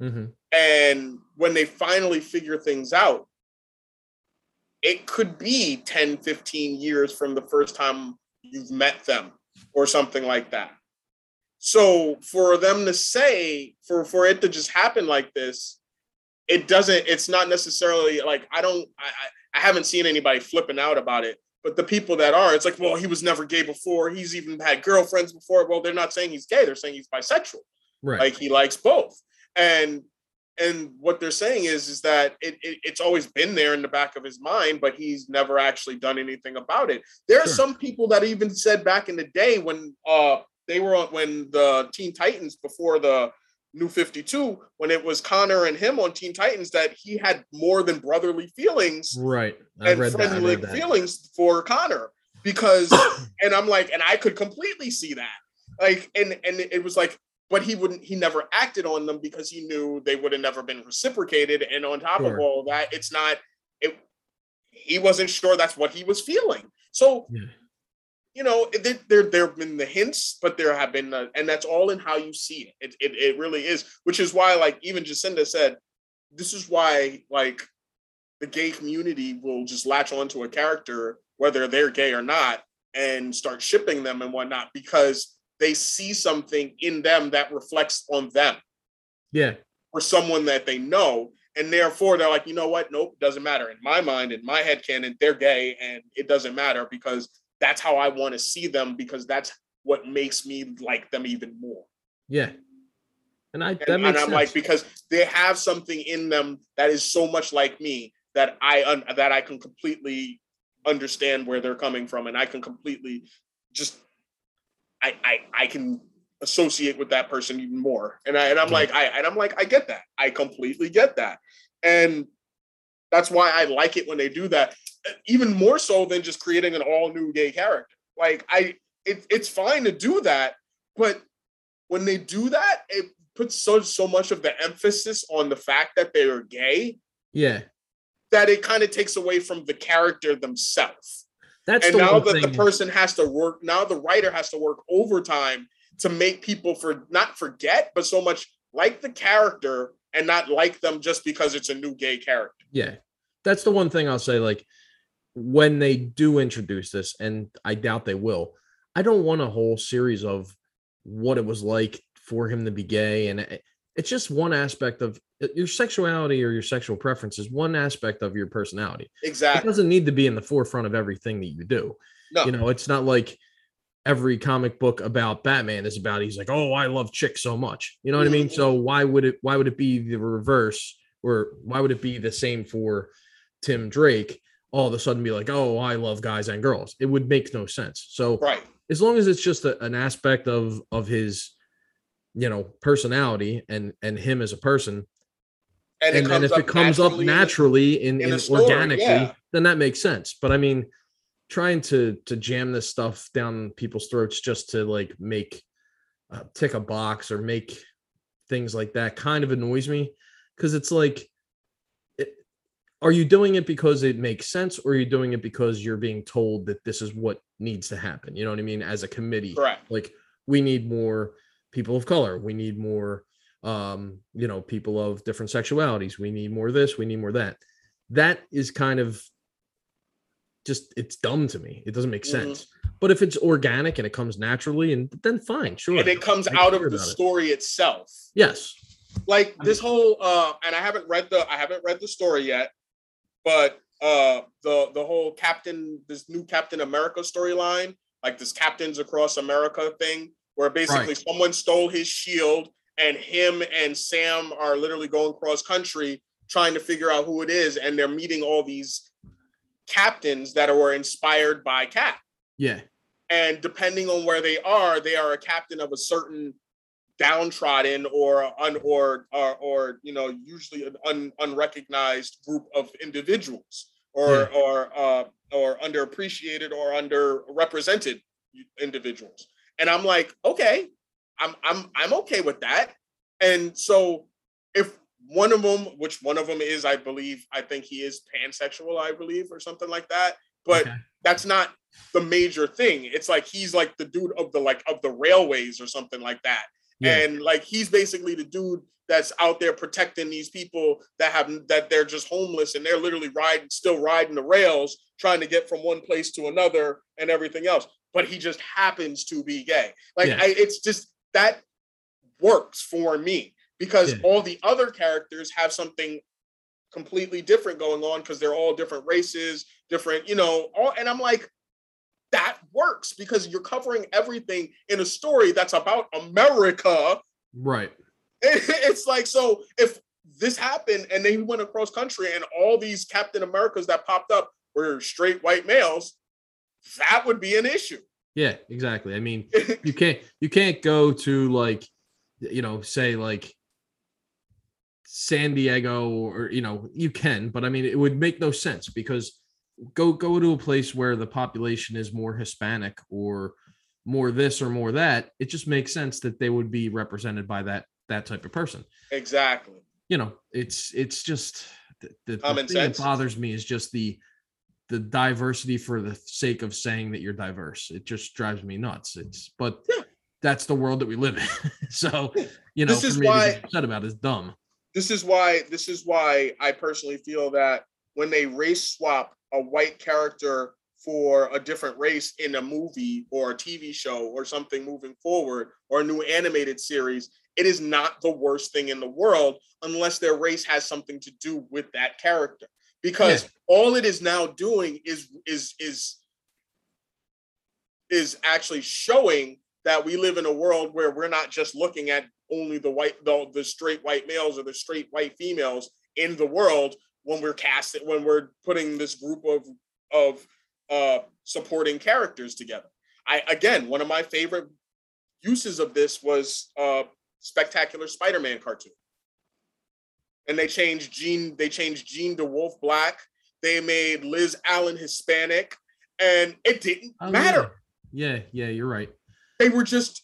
S3: Mm-hmm. And when they finally figure things out, it could be 10, 15 years from the first time you've met them or something like that. So for them to say, for, for it to just happen like this, it doesn't, it's not necessarily like, I don't, I, I haven't seen anybody flipping out about it but the people that are, it's like, well, he was never gay before. He's even had girlfriends before. Well, they're not saying he's gay. They're saying he's bisexual. Right. Like he likes both. And and what they're saying is is that it, it, it's always been there in the back of his mind but he's never actually done anything about it there are
S2: Sure.
S3: some people that even said back in the day when uh they were on when the teen titans before the new 52 when it was connor and him on teen titans that he had more than brotherly feelings
S2: Right. I
S3: and
S2: read that. I
S3: friendly feelings for Connor because and I'm like and I could completely see that like and and it was like but he wouldn't he never acted on them because he knew they would have never been reciprocated and on top
S2: Sure.
S3: of all that it's not it he wasn't sure that's what he was feeling so
S2: Yeah.
S3: You know there there there have been the hints but there have been the, and that's all in how you see it. it it it really is which is why like even Jacinda said this is why like the gay community will just latch onto a character, whether they're gay or not, and start shipping them and whatnot because they see something in them that reflects on them
S2: Yeah.
S3: or someone that they know. And therefore, they're like, you know what? Nope, doesn't matter. In my mind, in my head canon, they're gay and it doesn't matter because that's how I want to see them because that's what makes me like them even more.
S2: Yeah. And I that
S3: And, and I'm
S2: sense.
S3: like, because they have something in them that is so much like me that I un- that I can completely understand where they're coming from, and I can completely just I I I can associate with that person even more. And I and I'm like I and I'm like I get that. I completely get that. And that's why I like it when they do that, even more so than just creating an all new gay character. Like I, it, it's fine to do that, but when they do that, it puts so so much of the emphasis on the fact that they are gay
S2: yeah.
S3: that it kind of takes away from the character themselves.
S2: That's
S3: And
S2: the
S3: now that
S2: thing.
S3: the person has to work, now the writer has to work overtime to make people for not forget, but so much like the character and not like them just because it's a new gay character.
S2: Yeah. That's the one thing I'll say. Like when they do introduce this, and I doubt they will, I don't want a whole series of what it was like for him to be gay. And it's just one aspect of uh, your sexuality or your sexual preference is one aspect of your personality.
S3: Exactly.
S2: It doesn't need to be in the forefront of everything that you do.
S3: No.
S2: You know, it's not like every comic book about Batman is about he's like, oh, I love chicks so much. You know what I mean?
S3: Mhm.
S2: So why would it why would it be the reverse or why would it be the same for Tim Drake? All of a sudden be like, oh, I love guys and girls. It would make no sense. So
S3: right.
S2: as long as it's just a, an aspect of of his you know personality and and him as a person
S3: And,
S2: and, then if it comes up
S3: naturally in-
S2: in,
S3: in
S2: in
S3: story,
S2: organically
S3: yeah.
S2: then that makes sense but i mean trying to to jam this stuff down people's throats just to like make uh, tick a box or make things like that kind of annoys me because it's like are you doing it because it makes sense or are you doing it because you're being told that this is what needs to happen? You know what i mean? As a committee
S3: Correct.
S2: like we need more people of color. We need more um you know people of different sexualities. We need more this we need more that. That is kind of just it's dumb to me. It doesn't make
S3: Mhm.
S2: sense. But if it's organic and it comes naturally and then fine sure.
S3: And it comes
S2: I
S3: out of the
S2: about it.
S3: story itself.
S2: yes.
S3: Like this whole uh and i haven't read the i haven't read the story yet but uh the the whole captain this new captain america storyline like this captains across america thing where basically
S2: Right.
S3: someone stole his shield and him and sam are literally going cross country trying to figure out who it is and they're meeting all these captains that were inspired by cap
S2: yeah
S3: and depending on where they are, they are a captain of a certain downtrodden or un or or, or you know usually an un, unrecognized group of individuals or or uh, or underappreciated or underrepresented individuals. And I'm like, okay, I'm I'm I'm okay with that. And so if one of them, which one of them is, I believe, I think he is pansexual, I believe, or something like that. But
S2: Okay.
S3: that's not the major thing. It's like he's like the dude of the like of the railways or something like that.
S2: Yeah
S3: And like he's basically the dude that's out there protecting these people that have that they're just homeless and they're literally riding still riding the rails trying to get from one place to another and everything else. But he just happens to be gay. Like
S2: Yeah.
S3: I, it's just that works for me because
S2: Yeah.
S3: all the other characters have something completely different going on because they're all different races, different, you know, all and I'm like, that works because you're covering everything in a story that's about America.
S2: right
S3: It's like so if this happened and then he went across country and all these Captain Americas that popped up were straight white males, that would be an issue.
S2: Yeah, exactly. I mean, you can't you can't go to like you know say like San Diego or you know you can, but I mean it would make no sense because go go to a place where the population is more Hispanic or more this or more that. It just makes sense that they would be represented by that that type of person.
S3: Exactly.
S2: You know, it's it's just the, the, thing that bothers me is just the the diversity for the sake of saying that you're diverse. It just drives me nuts. It's but
S3: Yeah.
S2: that's the world that we live in. so you know,
S3: This
S2: for
S3: is
S2: me
S3: why-
S2: upset about is dumb.
S3: this is why this is why I personally feel that when they race swap a white character for a different race in a movie or a TV show or something moving forward or a new animated series, it is not the worst thing in the world unless their race has something to do with that character. Because all it is now doing is is is is actually showing that we live in a world where we're not just looking at only the white the, the straight white males or the straight white females in the world when we're casting when we're putting this group of of uh supporting characters together. I again one of my favorite uses of this was uh spectacular spider-man cartoon. And they changed gene they changed gene to wolf black. They made liz allan hispanic and it didn't
S2: Oh,
S3: matter.
S2: Yeah, yeah, you're right.
S3: they were just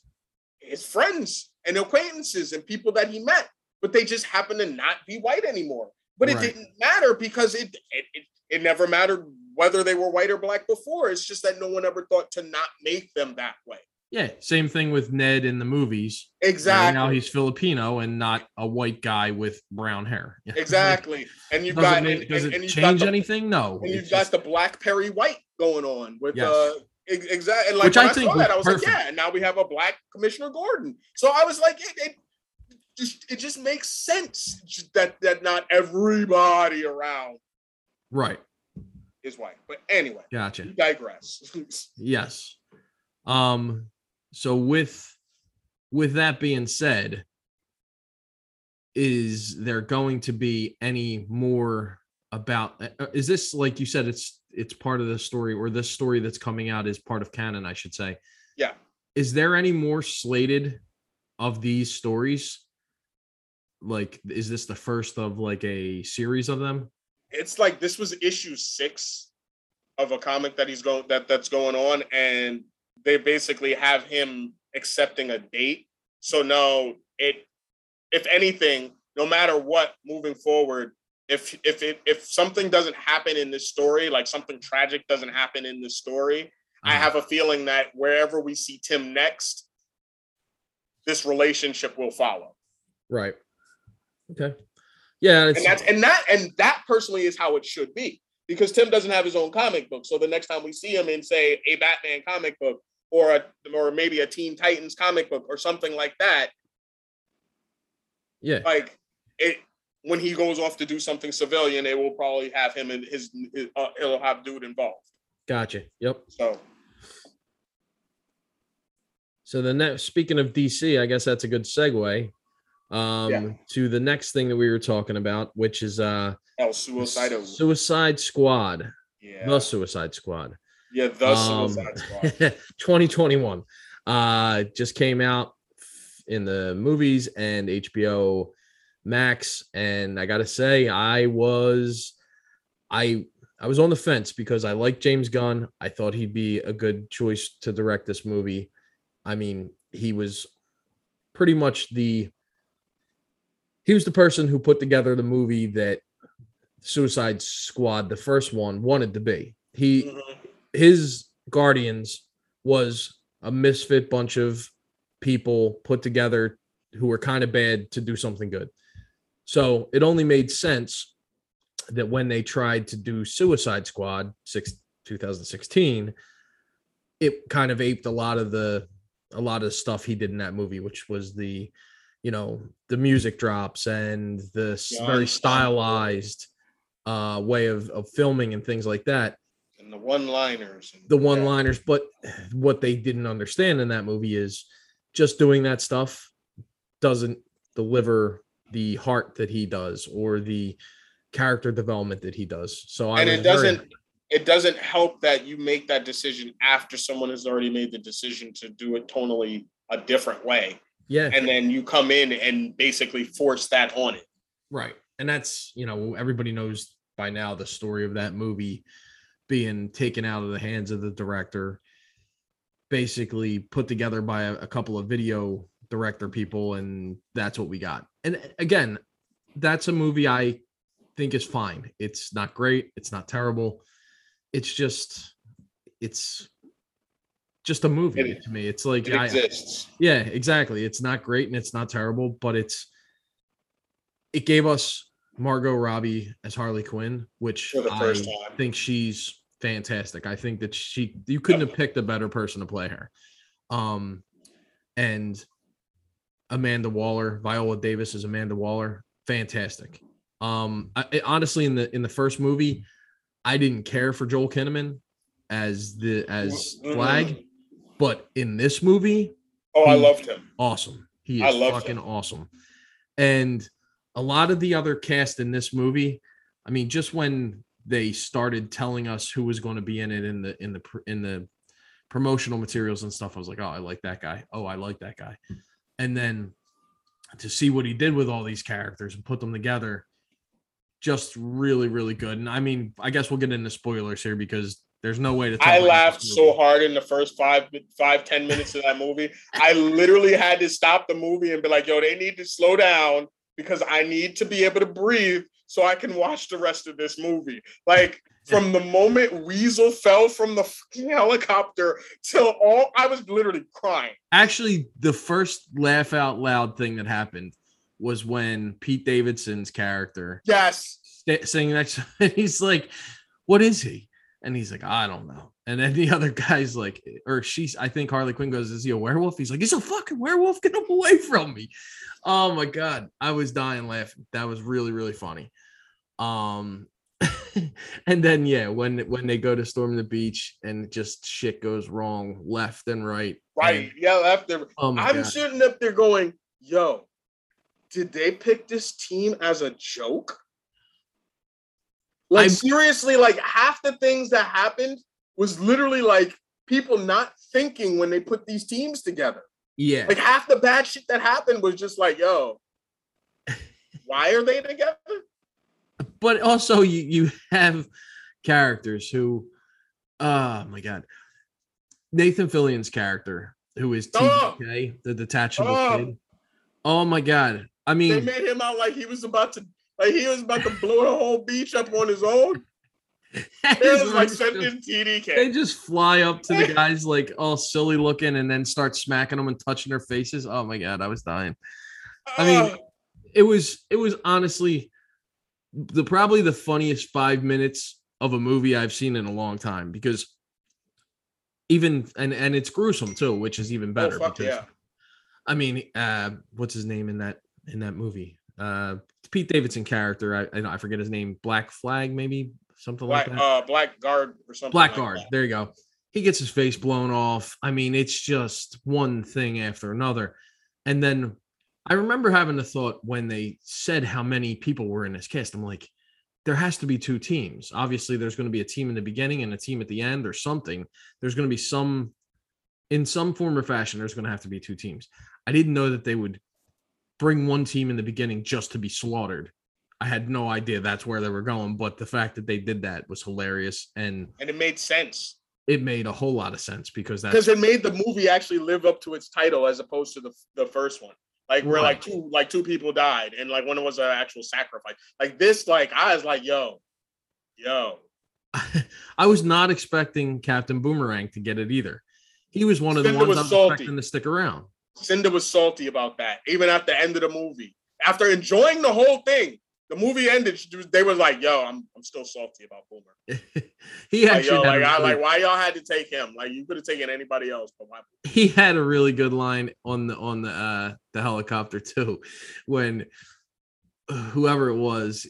S3: his friends and acquaintances and people that he met, but they just happened to not be white anymore. But it
S2: Right.
S3: didn't matter because it, it it it never mattered whether they were white or black before. It's just that no one ever thought to not make them that way.
S2: Yeah, same thing with Ned in the movies.
S3: Exactly.
S2: Now he's Filipino and not a white guy with brown hair.
S3: exactly. And you've got
S2: it, make-
S3: and,
S2: does
S3: and-
S2: it
S3: and
S2: change
S3: the-
S2: anything? No.
S3: And you've got
S2: just-
S3: the black Perry White going on with
S2: Yes.
S3: uh exactly like
S2: Which I
S3: I,
S2: think
S3: saw
S2: was
S3: that, I was
S2: perfect.
S3: like, yeah, and now we have a black Commissioner Gordon. So I was like, it, it just it just makes sense that that not everybody around
S2: right.
S3: is white. But anyway,
S2: Gotcha.
S3: digress.
S2: Yes. Um so with with that being said is there going to be any more about uh, is this like you said it's it's part of the story or this story that's coming out is part of canon I should say.
S3: yeah.
S2: Is there any more slated of these stories? Like is this the first of like a series of them?
S3: It's like this was issue six of a comic that he's going that that's going on, and they basically have him accepting a date. So no, it if anything, no matter what, moving forward, if if it if something doesn't happen in this story, like something tragic doesn't happen in this story, I
S2: Uh-huh.
S3: have a feeling that wherever we see Tim next, this relationship will follow.
S2: right. Okay. Yeah,
S3: And that's and that and that personally is how it should be. Because Tim doesn't have his own comic book. So the next time we see him in, say, a Batman comic book or a or maybe a Teen Titans comic book or something like that,
S2: yeah.
S3: like it when he goes off to do something civilian, it will probably have him and his, his uh, it'll have dude involved.
S2: Gotcha. Yep.
S3: So
S2: So the next, speaking of DC, I guess that's a good segue um,
S3: Yeah.
S2: to the next thing that we were talking about, which is uh,
S3: El Suicide.
S2: Suicide Squad,
S3: Yeah.
S2: the Suicide Squad,
S3: yeah, the
S2: um,
S3: Suicide Squad.
S2: 2021, uh, just came out in the movies and HBO Max, and I gotta say, I was, I. I was on the fence because I like James Gunn. I thought he'd be a good choice to direct this movie. I mean, he was pretty much the he was the person who put together the movie that Suicide Squad, the first one, wanted to be. He
S3: Mhm.
S2: his Guardians was a misfit bunch of people put together who were kind of bad to do something good. So it only made sense that when they tried to do Suicide Squad six, 2016, it kind of aped a lot of the a lot of stuff he did in that movie, which was the you know the music drops and the
S3: Yeah,
S2: very stylized uh way of, of filming and things like that
S3: And the one-liners.
S2: the one liners but what they didn't understand in that movie is just doing that stuff doesn't deliver the heart that he does or the character development that he does. So I
S3: and it doesn't
S2: happy.
S3: it doesn't help that you make that decision after someone has already made the decision to do it tonally a different way
S2: yeah
S3: and then you come in and basically force that on it
S2: Right. And that's, you know, everybody knows by now the story of that movie being taken out of the hands of the director, basically put together by a, a couple of video director people. And that's what we got. And uh, again, that's a movie I think is fine. It's not great. It's not terrible. It's just, it's just a movie
S3: It-
S2: to me. It's like,
S3: it
S2: I,
S3: exists
S2: yeah, exactly. It's not great and it's not terrible, but it's it gave us Margot Robbie as Harley Quinn, which
S3: For the
S2: I
S3: time.
S2: think she's fantastic. I think that she you couldn't have picked a better person to play her. Um and Amanda Waller, Viola Davis is Amanda Waller, fantastic. Um I, I- honestly in the in the first movie, I didn't care for Joel Kinnaman as the as
S3: Mm, mm,
S2: Flag. But in this movie,
S3: oh i loved him
S2: awesome. He
S3: I
S2: is fucking
S3: him.
S2: awesome. And a lot of the other cast in this movie, I mean, just when they started telling us who was going to be in it in the in the in the promotional materials and stuff, I was like, oh, I like that guy. Oh, I like that guy. And then to see what he did with all these characters and put them together, just really, really good. And I mean, I guess we'll get into spoilers here because there's no way to.
S3: i laughed so hard in the first five five ten minutes of that movie i literally had to stop the movie and be like yo they need to slow down because i need to be able to breathe so i can watch the rest of this movie like from the moment weasel fell from the helicopter till all i was literally crying
S2: actually the first laugh out loud thing that happened was when Pete Davidson's character
S3: yes
S2: sta- sitting next to him, he's like, "What is he?" And he's like, "I don't know." And then the other guy's like, or she's, I think Harley Quinn goes, "Is he a werewolf?" He's like, "He's a fucking werewolf. Get him away from me!" Oh my god, I was dying laughing. That was really really funny. Um, and then yeah, when when they go to storm the beach and just shit goes wrong left and right.
S3: right
S2: and-
S3: yeah after
S2: oh my
S3: i'm
S2: god.
S3: sitting up there going yo did they pick this team as a joke like
S2: I'm-
S3: seriously like half the things that happened was literally like people not thinking when they put these teams together
S2: Yeah.
S3: like half the bad shit that happened was just like yo why are they together
S2: but also you you have characters who oh my god nathan fillion's character who is
S3: Oh!
S2: TDK, the detachable
S3: Oh!
S2: kid oh my god i mean, they
S3: made him out like he was about to like he was about to blow the whole beach up on his own. It was like sent tdk
S2: they just fly up to the guys like all silly looking and then start smacking them and touching their faces. Oh my god i was dying. I mean, it was it was honestly the probably the funniest five minutes of a movie I've seen in a long time because even and and it's gruesome too, which is even better.
S3: oh,
S2: because
S3: yeah.
S2: I mean, uh, what's his name in that in that movie? Uh, Pete Davidson character. I I, I forget his name. Black Flag, maybe something
S3: black
S2: like that.
S3: uh black guard or something like
S2: Blackguard.
S3: that.
S2: There you go. He gets his face blown off. I mean, it's just one thing after another. And then I remember having the thought when they said how many people were in this cast. I'm like, there has to be two teams. Obviously, there's going to be a team in the beginning and a team at the end or something. There's going to be some, in some form or fashion, there's going to have to be two teams. I didn't know that they would bring one team in the beginning just to be slaughtered. I had no idea that's where they were going, but the fact that they did that was hilarious. And
S3: and it made sense
S2: it made a whole lot of sense because that's
S3: because it made the movie actually live up to its title as opposed to the the first one. Like where like two like two people died and like when it was an actual sacrifice. Like this, like I was like, yo, yo,
S2: I was not expecting Captain Boomerang to get it either. He was one of the ones I was
S3: salty.
S2: expecting to stick around.
S3: Cinder was salty about that. Even at the end of the movie, after enjoying the whole thing, the movie ended. They were like, yo, I'm I'm still salty about Boomer.
S2: he
S3: Like
S2: actually
S3: yo,
S2: had
S3: like I like why y'all had to take him? Like you could have taken anybody else, but why?
S2: he had a really good line on the on the uh the helicopter too when whoever it was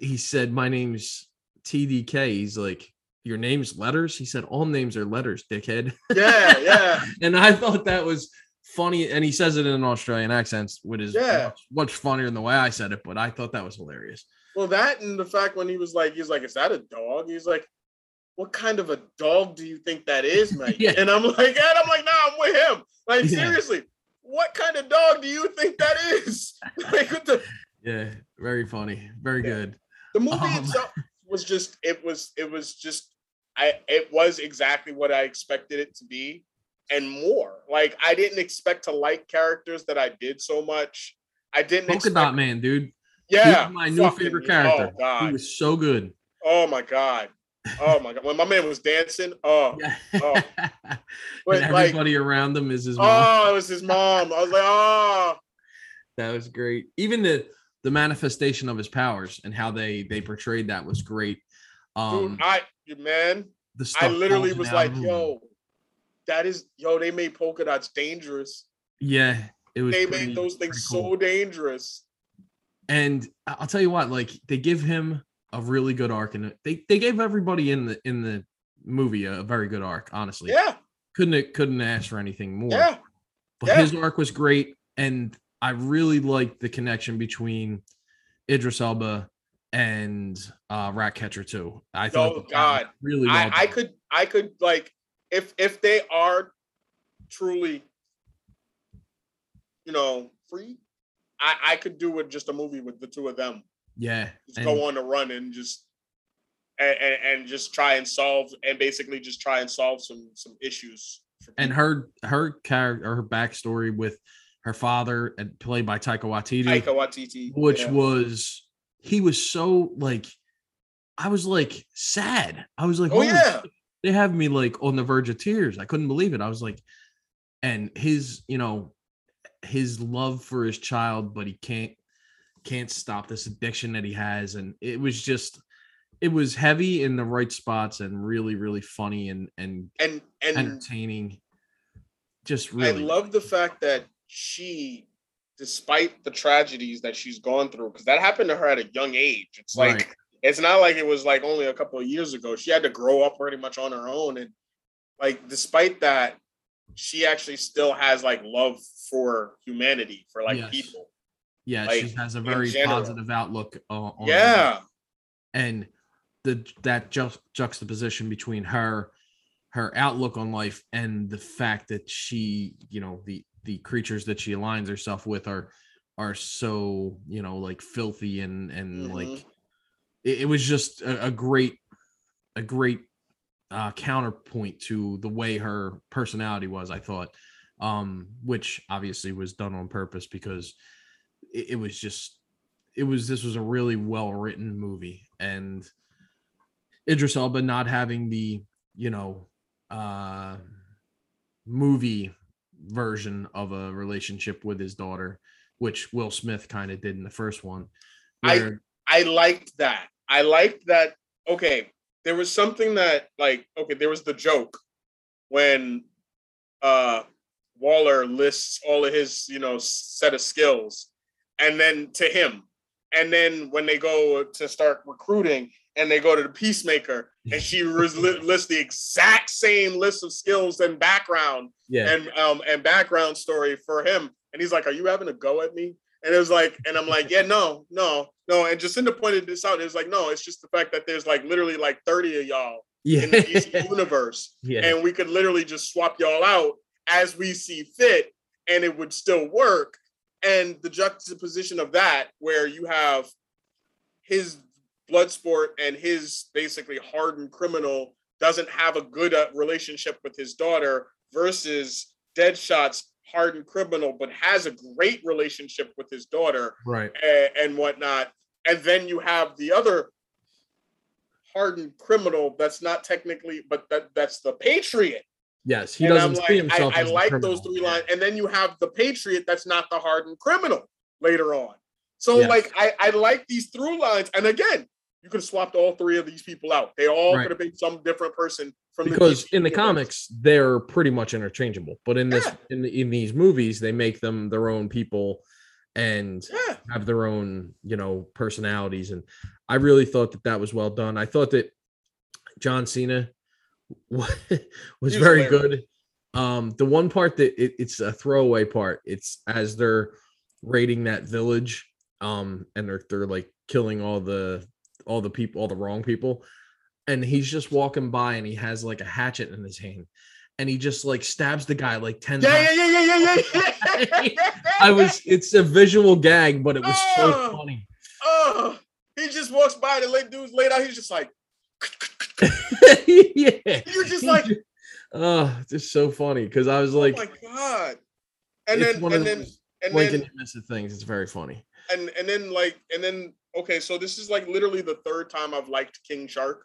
S2: he said my name's tdk he's like your name's letters he said all names are letters dickhead
S3: Yeah, yeah.
S2: and i thought that was funny, and he says it in an Australian accent, which is
S3: Yeah.
S2: much, much funnier than the way I said it. But I thought that was hilarious.
S3: Well, that and the fact when he was like, he's like, is that a dog? He's like, what kind of a dog do you think that is, mate?
S2: Yeah.
S3: And I'm like, and I'm like, nah, I'm with him. Like,
S2: Yeah.
S3: seriously, what kind of dog do you think that is? like, what the,
S2: Yeah, very funny, very
S3: Yeah.
S2: good.
S3: the movie
S2: Um,
S3: itself was just, it was, it was just, I, it was exactly what I expected it to be and more. Like, I didn't expect to like characters that I did so much. I didn't
S2: Polka
S3: expect,
S2: Dot Man, dude.
S3: yeah,
S2: my new favorite character.
S3: Oh, God.
S2: He was so good.
S3: Oh my god. Oh my god. When my man was dancing, oh,
S2: Yeah.
S3: Oh. But, like-
S2: everybody around him is his mom.
S3: oh, it was his mom. I was like, oh,
S2: That was great. Even the the manifestation of his powers and how they they portrayed that was great. Um,
S3: dude, I man,
S2: the
S3: I literally was like, yo, that is yo, they made polka dots dangerous.
S2: yeah, it was.
S3: They
S2: pretty-
S3: made those things
S2: cool.
S3: so dangerous.
S2: And I'll tell you what, like they give him a really good arc, and they they gave everybody in the in the movie a, very good arc. Honestly,
S3: Yeah,
S2: couldn't couldn't ask for anything more.
S3: yeah.
S2: but
S3: yeah.
S2: his arc was great, and I really liked the connection between Idris Elba and uh Ratcatcher too. I thought
S3: Oh, God.
S2: really well
S3: I, I could I could like if if they are truly you know free, I, I could do with just a movie with the two of them.
S2: yeah,
S3: just
S2: and-
S3: go on the run and just and, and, and just try and solve and basically just try and solve some some issues
S2: and her her character her backstory with her father and played by Taika Waititi,
S3: Taika Waititi,
S2: which
S3: yeah.
S2: was he was so like I was like sad. I was like,
S3: oh yeah
S2: shit." They have me like on the verge of tears. I couldn't believe it. I was like, and his, you know, his love for his child, but he can't can't stop this addiction that he has. And it was just it was heavy in the right spots and really, really funny and and
S3: and and
S2: entertaining. Just really I
S3: love the fact that she, despite the tragedies that she's gone through, because that happened to her at a young age. It's like
S2: Right.
S3: It's not like it was like only a couple of years ago. She had to grow up pretty much on her own, and like despite that, she actually still has like love for humanity, for like
S2: Yes.
S3: people.
S2: yeah,
S3: like,
S2: she has a very positive outlook uh, on
S3: Yeah,
S2: and the that ju- juxtaposition between her her outlook on life and the fact that she you know the the creatures that she aligns herself with are are so you know like filthy and and
S3: Mhm.
S2: like it, it was just a, a great a great uh counterpoint to the way her personality was i thought um which obviously was done on purpose because it, it was just it was this was a really well written movie and Idris Elba not having the you know uh movie version of a relationship with his daughter which Will Smith kind of did in the first one
S3: I- I liked that. I liked that. Okay, there was something that like okay, there was the joke when uh Waller lists all of his you know set of skills, and then to him, and then when they go to start recruiting and they go to the peacemaker and she lists the exact same list of skills and background
S2: yeah
S3: and um and background story for him. And he's like, "Are you having a go at me?" And it was like, and I'm like, "Yeah, no, no, no." And Jacinda pointed this out. It was like, "No, it's just the fact that there's like literally like 30 of y'all
S2: yeah
S3: in the DC universe,
S2: yeah
S3: and we could literally just swap y'all out as we see fit, and it would still work." And the juxtaposition of that, where you have his Bloodsport and his basically hardened criminal doesn't have a good uh, relationship with his daughter versus Deadshot's hardened criminal but has a great relationship with his daughter
S2: right
S3: and, and whatnot. And then you have the other hardened criminal that's not technically, but that, that's the patriot.
S2: yes he
S3: and
S2: doesn't
S3: I'm
S2: see
S3: like,
S2: himself
S3: I, I like those three lines. And then you have the patriot that's not the hardened criminal later on. So
S2: Yes.
S3: like I, I like these through lines. And again, you could have swapped all three of these people out. They all
S2: Right.
S3: could have been some different person from the
S2: because
S3: the
S2: in the
S3: universe.
S2: comics they're pretty much interchangeable but in this
S3: Yeah.
S2: in, the, in these movies they make them their own people and
S3: Yeah.
S2: have their own you know personalities and i really thought that that was well done i thought that john cena was
S3: was
S2: very
S3: hilarious.
S2: good Um, the one part that it, it's a throwaway part. It's as they're raiding that village, um, and they're they're like killing all the all the people, all the wrong people, and he's just walking by and he has like a hatchet in his hand, and he just like stabs the guy like ten
S3: Yeah,
S2: times.
S3: yeah, yeah, yeah, yeah, yeah.
S2: I was it's a visual gag, but it was so
S3: Oh.
S2: funny.
S3: Oh, he just walks by the late dude's laid out. He's just like,
S2: yeah.
S3: you're just like,
S2: oh, just so funny because I was
S3: oh
S2: like, oh
S3: my god. And then, and then, and then,
S2: and it things. It's very funny.
S3: and and then, like, and then, okay, so this is like literally the third time I've liked King Shark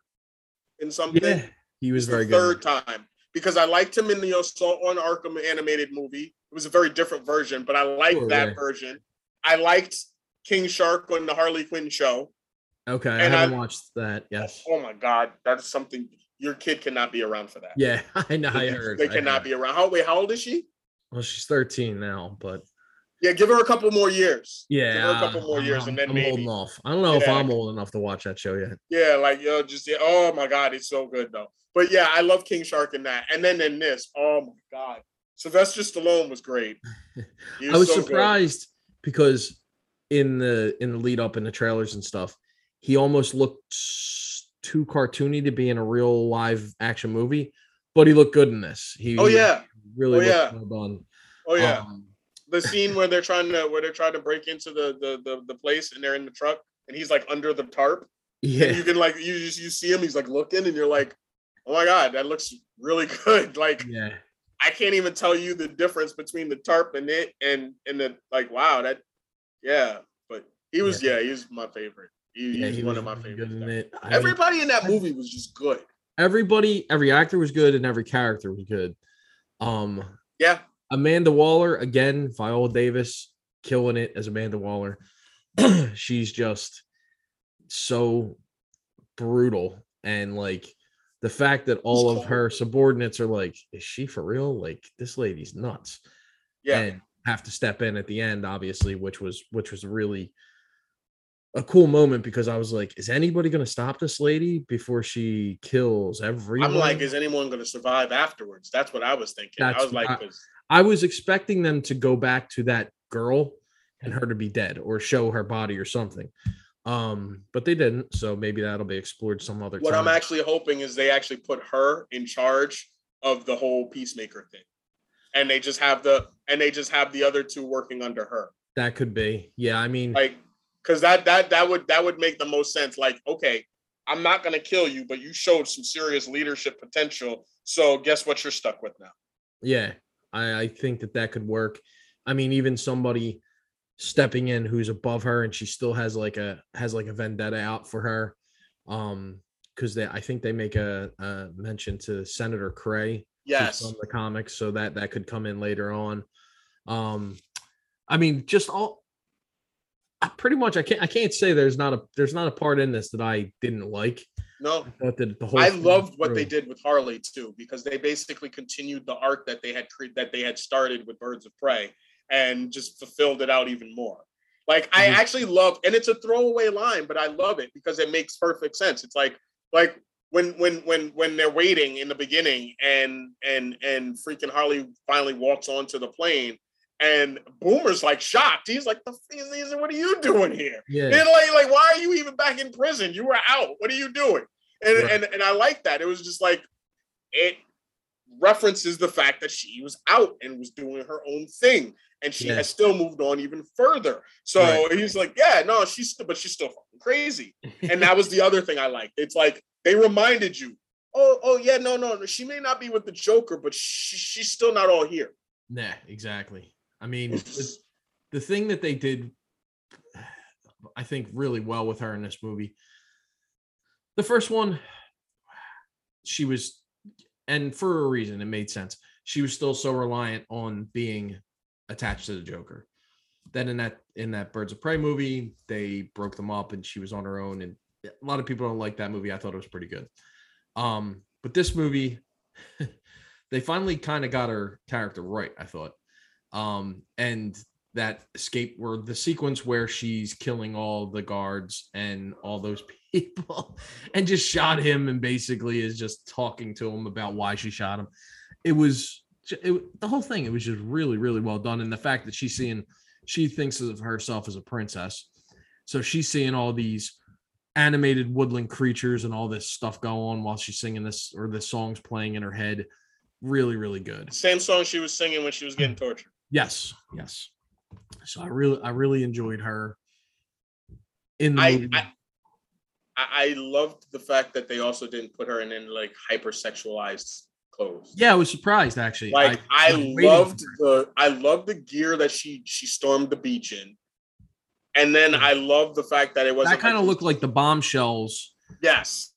S3: in something.
S2: Yeah, he was very
S3: the
S2: good.
S3: third time because I liked him in the uh, Assault on Arkham animated movie. It was a very different version, but I liked
S2: Sure,
S3: that version. I liked King Shark on the Harley Quinn show.
S2: Okay, I
S3: and
S2: haven't
S3: I-
S2: watched that. Yes.
S3: Oh, oh my god, that's something your kid cannot be around for that.
S2: Yeah, I know. I heard.
S3: they
S2: I
S3: cannot
S2: heard.
S3: be around. How wait, how old is she?
S2: Well, she's 13 now, but
S3: Yeah, give her a couple more years.
S2: yeah,
S3: give her a couple more years,
S2: I'm-
S3: and then
S2: I'm
S3: maybe.
S2: holding off. I don't know if I'm old enough to watch that show yet.
S3: Yeah, like yo, just yeah, oh my god, it's so good though. But yeah, I love King Shark in that, and then in this, oh my god, Sylvester Stallone was great. He
S2: I was
S3: so good.
S2: surprised because in the in the lead up in the trailers and stuff, he almost looked too cartoony to be in a real live action movie, but he looked good in this. He
S3: Oh yeah,
S2: really
S3: Oh, yeah.
S2: well done.
S3: oh yeah.
S2: Um,
S3: the scene where they're trying to where they're trying to break into the the the, the place and they're in the truck and he's like under the tarp
S2: yeah,
S3: and you can like you just you see him he's like looking and you're like oh my god that looks really good like
S2: yeah.
S3: i can't even tell you the difference between the tarp and it and and the like wow that yeah but he was yeah, he was my favorite he,
S2: Yeah,
S3: he's
S2: he
S3: one
S2: was
S3: of my favorites
S2: in
S3: there.
S2: it. I mean,
S3: everybody in that movie was just good
S2: everybody, every actor was good, and every character was good. Um,
S3: yeah
S2: Amanda Waller again, Viola Davis killing it as Amanda Waller. She's just so brutal and like the fact that all of her subordinates are like, is she for real? Like this lady's nuts.
S3: yeah
S2: And have to step in at the end, obviously, which was which was really a cool moment because I was like, is anybody gonna stop this lady before she kills everyone?
S3: i'm like is anyone going to survive afterwards that's what i was thinking i was like
S2: I- I was expecting them to go back to that girl and her to be dead or show her body or something. Um, but they didn't, so maybe that'll be explored some other
S3: what
S2: time.
S3: I'm actually hoping is they actually put her in charge of the whole peacemaker thing, and they just have the and they just have the other two working under her,
S2: that could be. Yeah, I mean,
S3: like because that that that would that would make the most sense. Like, okay, I'm not gonna kill you, but you showed some serious leadership potential. So guess what? You're stuck with now.
S2: yeah, I, I think that that could work. I mean, even somebody stepping in who's above her and she still has like a has like a vendetta out for her. Um, because they I think they make a, a mention to Senator Cray
S3: Yes,
S2: from the comics, so that that could come in later on. Um, I mean, just all I pretty much I can't I can't say there's not a there's not a part in this that I didn't like.
S3: No.
S2: I thought that the whole
S3: I loved what they did with Harley too, because they basically continued the arc that they had cre- that they had started with Birds of Prey and just fulfilled it out even more. Like I
S2: Mhm.
S3: actually love, and it's a throwaway line, but I love it because it makes perfect sense. It's like like when when when when they're waiting in the beginning and and and freaking Harley finally walks onto the plane and Boomer's like shocked. He's like, "The f- he's- he's- what are you doing here?"
S2: Yeah,
S3: And like, like, why are you even back in prison? You were out. What are you doing? And
S2: Right.
S3: and and I like that. It was just like it references the fact that she was out and was doing her own thing, and she
S2: Yeah.
S3: has still moved on even further. So
S2: Right.
S3: he's like, yeah, no, she's still, but she's still fucking crazy. And that was the other thing I liked. It's like they reminded you, oh, oh yeah, no, no, no. she may not be with the Joker, but she, she's still not all here.
S2: Nah, exactly. I mean, the, the thing that they did, I think, really well with her in this movie. The first one, she was, and for a reason, it made sense. She was still so reliant on being attached to the Joker. Then in that in that Birds of Prey movie, they broke them up, and she was on her own. And a lot of people don't like that movie. I thought it was pretty good. Um, but this movie, they finally kind of got her character right. I thought um and that escape where the sequence where she's killing all the guards and all those people and just shot him and basically is just talking to him about why she shot him. It was it, the whole thing it was just really really well done. And the fact that she's seeing she thinks of herself as a princess. So she's seeing all these animated woodland creatures and all this stuff go on while she's singing this or the song's playing in her head. Really really good.
S3: Same song she was singing when she was getting tortured.
S2: Yes yes so i really i really enjoyed her in
S3: I. I I I loved the fact that they also didn't put her in, in like hypersexualized clothes.
S2: yeah i was surprised actually
S3: Like I,
S2: was waiting
S3: loved the I loved the gear that she she stormed the beach in. And then I love the fact that it was
S2: that kind of looked like the bombshells
S3: yes.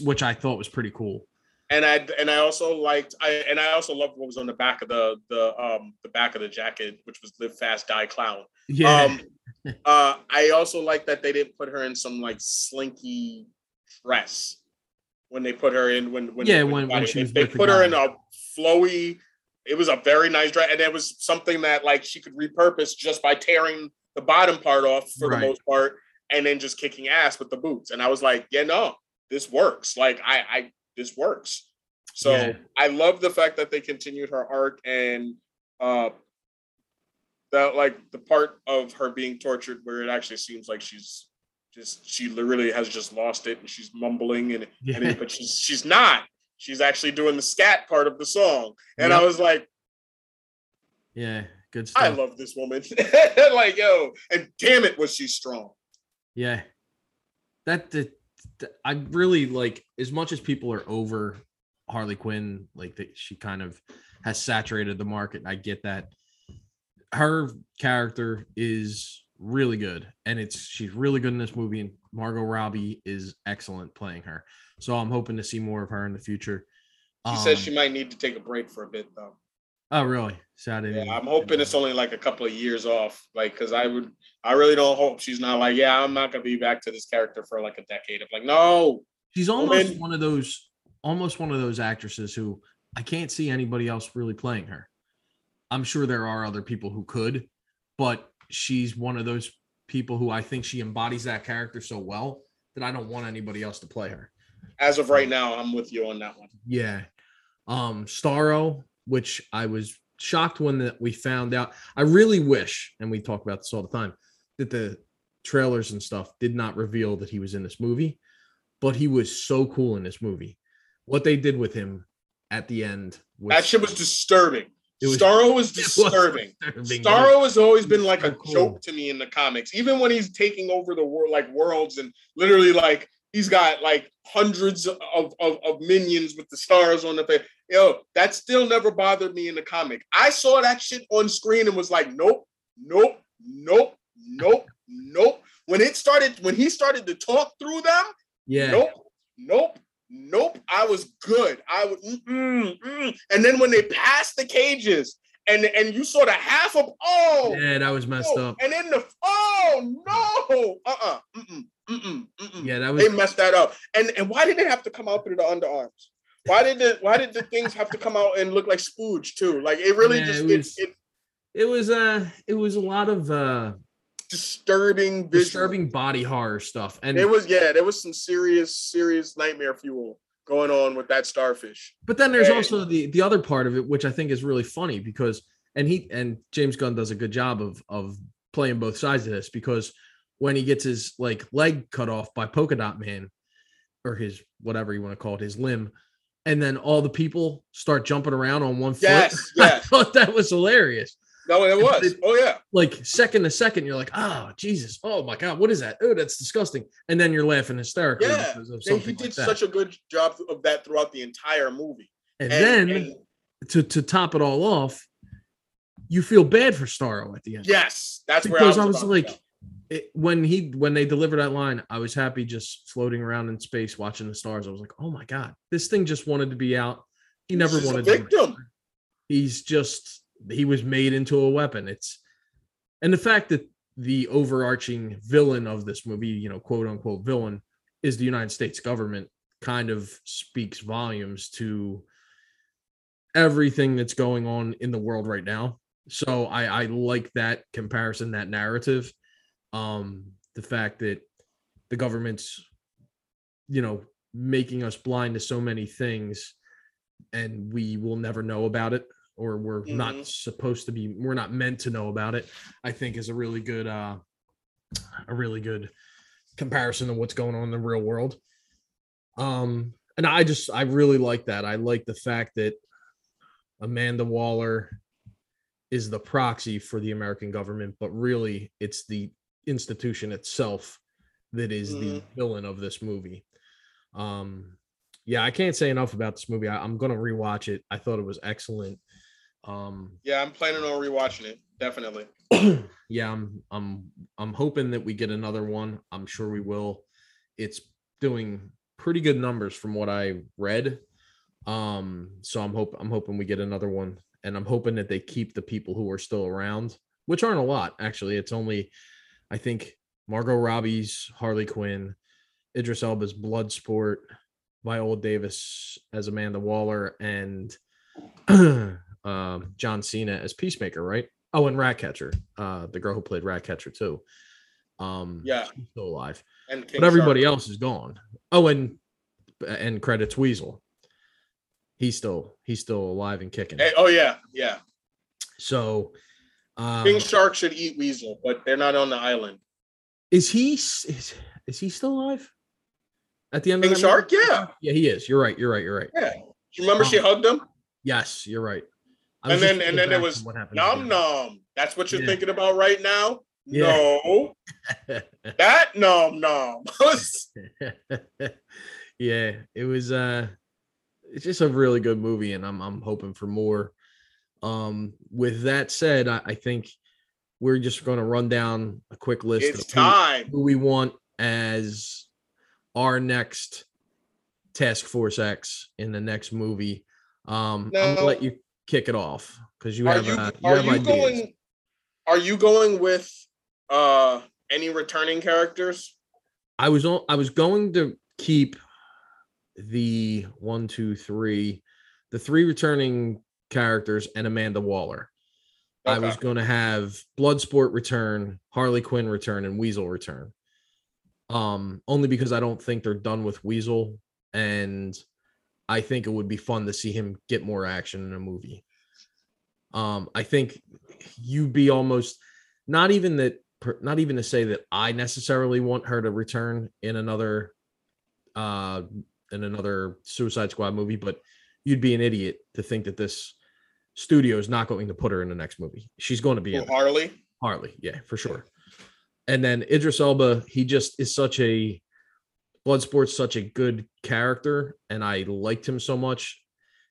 S2: which i thought was pretty cool
S3: And I and I also liked I and I also loved what was on the back of the the um the back of the jacket, which was live fast die clown.
S2: yeah.
S3: Um uh I also like that they didn't put her in some like slinky dress when they put her in when when
S2: Yeah, when- when she
S3: they,
S2: was
S3: they
S2: the
S3: put her in a flowy it was a very nice dress and it was something that like she could repurpose just by tearing the bottom part off for
S2: Right.
S3: the most part and then just kicking ass with the boots. And I was like yeah no this works. Like I I this works. So
S2: Yeah.
S3: I love the fact that they continued her arc and uh that like the part of her being tortured where it actually seems like she's just she literally has just lost it and she's mumbling and, and it- but she's she's not. She's actually doing the scat part of the song. And i was like
S2: yeah good stuff.
S3: i love this woman. Like yo and damn it was she strong.
S2: Yeah. That, that, that- I really like as much as people are over Harley Quinn, like that she kind of has saturated the market. I get that. Her character is really good and it's she's really good in this movie and Margot Robbie is excellent playing her. So I'm hoping to see more of her in the future.
S3: she says
S2: Um,
S3: she might need to take a break for a bit though
S2: Oh really? So
S3: Yeah, I'm hoping it's only like a couple of years off like because i would i really don't hope she's not like yeah i'm not gonna be back to this character for like a decade of like no
S2: She's almost
S3: Woman-
S2: one of those, almost one of those actresses who I can't see anybody else really playing her. I'm sure there are other people who could, but she's one of those people who I think she embodies that character so well that I don't want anybody else to play her.
S3: as of right now i'm with you on that one
S2: Yeah. Um, Starro, which I was shocked when that we found out. I really wish, and we talk about this all the time, that the trailers and stuff did not reveal that he was in this movie, but he was so cool in this movie. What they did with him at the end was
S3: that shit was disturbing
S2: was-
S3: starro was
S2: it was
S3: disturbing
S2: disturbing.
S3: Starro has always been like
S2: so
S3: a
S2: cool.
S3: joke to me in the comics, even when he's taking over the world, like worlds, and literally like he's got like hundreds of, of, of minions with the stars on the face. Yo, that still never bothered me in the comic. I saw that shit on screen and was like, nope, nope, nope, nope, nope. When it started, when he started to talk through them,
S2: Yeah.
S3: nope, nope, nope. I was good. I was, mm, mm. and then when they passed the cages and and you saw the half of oh,
S2: Yeah, that was messed
S3: oh,
S2: up.
S3: and then the oh no, uh uh-uh, mm mm mm
S2: Yeah, that was
S3: they messed that up. And and why did they have to come out through the underarms? Why did the why did the things have to come out and look like spooge too? Like it really
S2: Yeah,
S3: just
S2: it
S3: it,
S2: was-
S3: it,
S2: it was uh it was a lot of uh
S3: disturbing visual.
S2: disturbing body horror stuff. And
S3: It was yeah, there was some serious serious nightmare fuel going on with that starfish.
S2: But then there's
S3: Hey.
S2: also the the other part of it, which I think is really funny because and he and James Gunn does a good job of of playing both sides of this because when he gets his like leg cut off by Polka Dot Man or his whatever you want to call it, his limb, and then all the people start jumping around on one foot.
S3: Yes,
S2: I thought that was hilarious.
S3: No, it was.
S2: It-
S3: Oh yeah.
S2: Like second to second, you're like, oh Jesus, oh my god, what is that? Oh, that's disgusting. And then you're laughing hysterically
S3: Yeah. And he did
S2: like
S3: such a good job of that throughout the entire movie.
S2: and,
S3: And-
S2: then
S3: and
S2: to to top it all off, you feel bad for Starro at the end.
S3: yes, that's
S2: because
S3: I
S2: I
S3: was,
S2: was,
S3: about
S2: like. It, when he when they delivered that line, I was happy just floating around in space watching the stars. I was like, oh my god, this thing just wanted to be out. He never
S3: He's
S2: wanted to. He's just he was made into a weapon. It's and the fact that the overarching villain of this movie, you know, quote unquote villain, is the United States government kind of speaks volumes to everything that's going on in the world right now. So I, I like that comparison, that narrative. Um, the fact that the government's, you know, making us blind to so many things and we will never know about it. or we're not
S3: Mhm.
S2: supposed to be we're not meant to know about it i think is a really good uh a really good comparison to what's going on in the real world um and i just i really like that i like the fact that amanda waller is the proxy for the american government but really it's the institution itself that is the
S3: Mhm.
S2: villain of this movie. Um yeah i can't say enough about this movie. I, i'm gonna rewatch it. I thought it was excellent. Um
S3: Yeah, I'm planning on rewatching it. Definitely.
S2: yeah i'm i'm i'm hoping that we get another one. I'm sure we will. It's doing pretty good numbers from what i read. Um so i'm hope i'm hoping we get another one and i'm hoping that they keep the people who are still around which aren't a lot actually. It's only i think margot robbie's harley quinn idris elba's bloodsport viola davis as amanda waller and um john cena as peacemaker right Oh, and Ratcatcher, uh, the girl who played Ratcatcher too. Um,
S3: Yeah.
S2: still alive,
S3: And King
S2: but everybody
S3: Shark.
S2: else is gone. Oh, and and credits Weasel. He's still he's still alive and kicking.
S3: Hey, oh yeah, yeah.
S2: So, um,
S3: King Shark should eat Weasel, but they're not on the island.
S2: is he is, is he still alive? At the end
S3: King
S2: of movie?
S3: Shark, yeah,
S2: yeah, he is. You're right. You're right. You're right.
S3: yeah. You remember she
S2: Um,
S3: hugged him?
S2: Yes, you're right.
S3: And then- and then there
S2: back
S3: was
S2: what happened at the
S3: Nom nom. That's what you're
S2: Yeah.
S3: thinking about right now?
S2: Yeah.
S3: No. that nom nom.
S2: yeah, it was uh it's just a really good movie and I'm I'm hoping for more. Um with that said, I, I think we're just gonna run down a quick list
S3: it's
S2: of who,
S3: time.
S2: who we want as our next Task Force X in the next movie. Um I'm gonna let you kick it off because you have
S3: you
S2: uh, you
S3: are
S2: have
S3: you
S2: ideas.
S3: going are you going with uh any returning characters?
S2: I was on. I was going to keep the one, two, three, the three returning characters and Amanda Waller. I was going to have Bloodsport return, Harley Quinn return, and Weasel return. Um, only because I don't think they're done with Weasel, and I think it would be fun to see him get more action in a movie. Um, I think you'd be almost not even that not even to say that I necessarily want her to return in another uh in another Suicide Squad movie, but you'd be an idiot to think that this studio is not going to put her in the next movie. She's going to be in
S3: Who,
S2: it.
S3: Harley?
S2: Harley, yeah, for sure. And then Idris Elba, he just is such a Bloodsport's such a good character, and I liked him so much.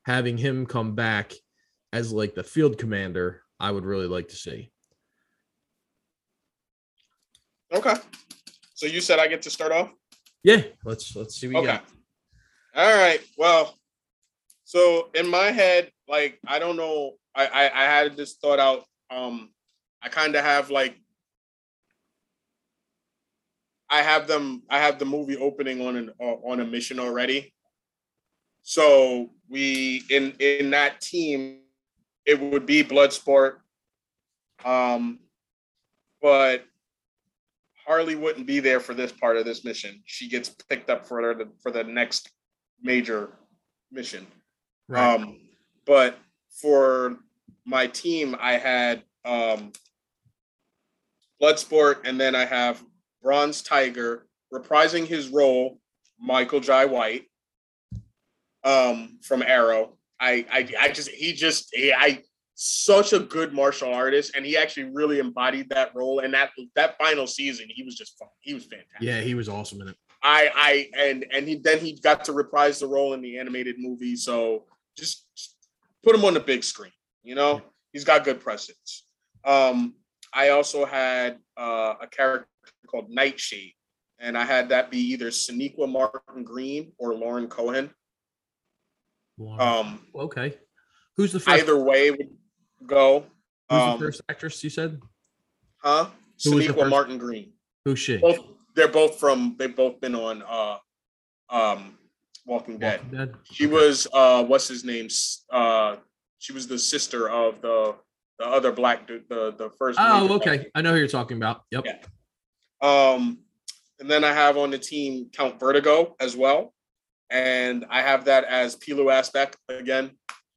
S2: Having him come back as like the field commander, I would really like to see.
S3: Okay. So you said I get to start off?
S2: Yeah, let's let's see what you
S3: Okay.
S2: got.
S3: All right. Well, so in my head, like I don't know, I I, I had this thought out. Um, I kind of have like I have them. I have the movie opening on an uh, on a mission already. So we in in that team, it would be Bloodsport. Um, but Harley wouldn't be there for this part of this mission. She gets picked up for the for the next major mission.
S2: Right.
S3: Um, but for my team, I had um, Bloodsport, and then I have Bronze Tiger reprising his role, Michael Jai White, um, from Arrow. I, I, I just, he just, he, I, such a good martial artist, and he actually really embodied that role. And that that final season, he was just, fun. he was fantastic.
S2: yeah, he was awesome in it.
S3: I I and and he then he got to reprise the role in the animated movie. So just, just put him on the big screen. You know, he's got good presence. Um, I also had uh, a character called Nightshade, and I had that be either Sonequa Martin Green or Lauren Cohan. Um,
S2: okay. Who's the first?
S3: either way would go.
S2: who's
S3: Um,
S2: the first actress you said?
S3: huh?
S2: Who
S3: Sonequa Martin Green.
S2: Who's she?
S3: Both they're both from they've both been on uh um Walking Dead.
S2: Walking Dead.
S3: She
S2: Okay.
S3: was uh what's his name? Uh she was the sister of the the other black dude, the the first
S2: Oh,
S3: black
S2: okay. I know who you're talking about. Yep.
S3: Yeah. Um, and then I have on the team Count Vertigo as well, and I have that as Pilou Asbæk again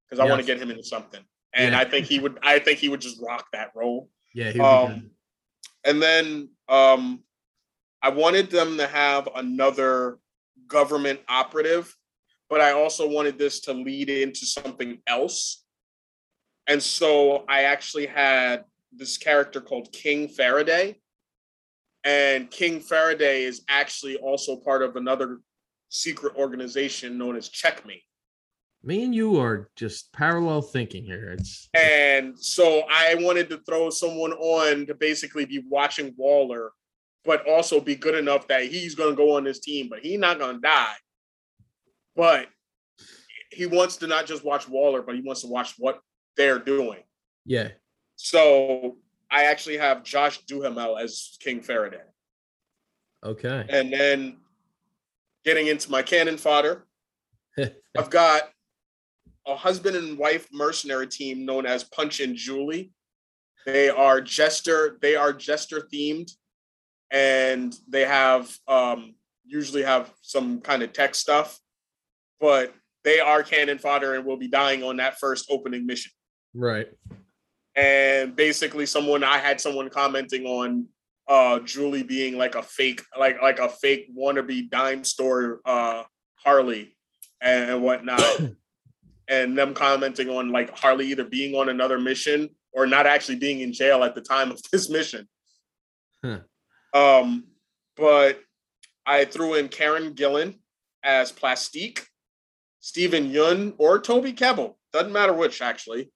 S3: because I want to get him into something. and
S2: Yeah.
S3: I think he would. I think he would just rock that role.
S2: Yeah, he would be good.
S3: Um, and then um, I wanted them to have another government operative, but I also wanted this to lead into something else. And so I actually had this character called King Faraday. And King Faraday is actually also part of another secret organization known as Checkmate.
S2: Me and you are just parallel thinking here. It's
S3: And so I wanted to throw someone on to basically be watching Waller, but also be good enough that he's going to go on this team, but he's not going to die. But he wants to not just watch Waller, but he wants to watch what they're doing.
S2: yeah.
S3: So I actually have Josh Duhamel as King Faraday.
S2: Okay.
S3: And then getting into my cannon fodder, I've got a husband and wife mercenary team known as Punch and Julie. They are jester, they are jester themed, and they have um usually have some kind of tech stuff, but they are cannon fodder and will be dying on that first opening mission.
S2: right.
S3: And basically someone I had someone commenting on uh Julie being like a fake, like like a fake wannabe dime store uh Harley and whatnot and them commenting on like Harley either being on another mission or not actually being in jail at the time of this mission.
S2: Huh.
S3: Um, but I threw in Karen Gillan as Plastique, Steven Yeun or Toby Kebbell, doesn't matter which actually,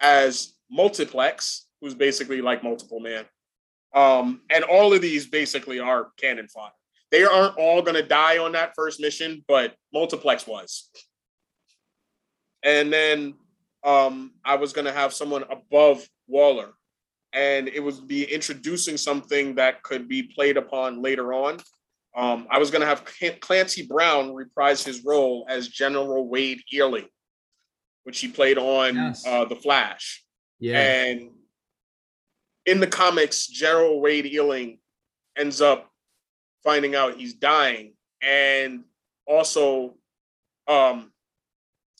S3: as Multiplex, who's basically like multiple man. Um, and all of these basically are cannon fodder. They aren't all gonna die on that first mission, but Multiplex was and then um, I was going to have someone above Waller, and it would be introducing something that could be played upon later on. Um, I was going to have Clancy Brown reprise his role as General Wade Eiling, which he played on
S2: Yes.
S3: uh, The Flash.
S2: Yeah.
S3: And in the comics, General Wade Eiling ends up finding out he's dying, and also, um,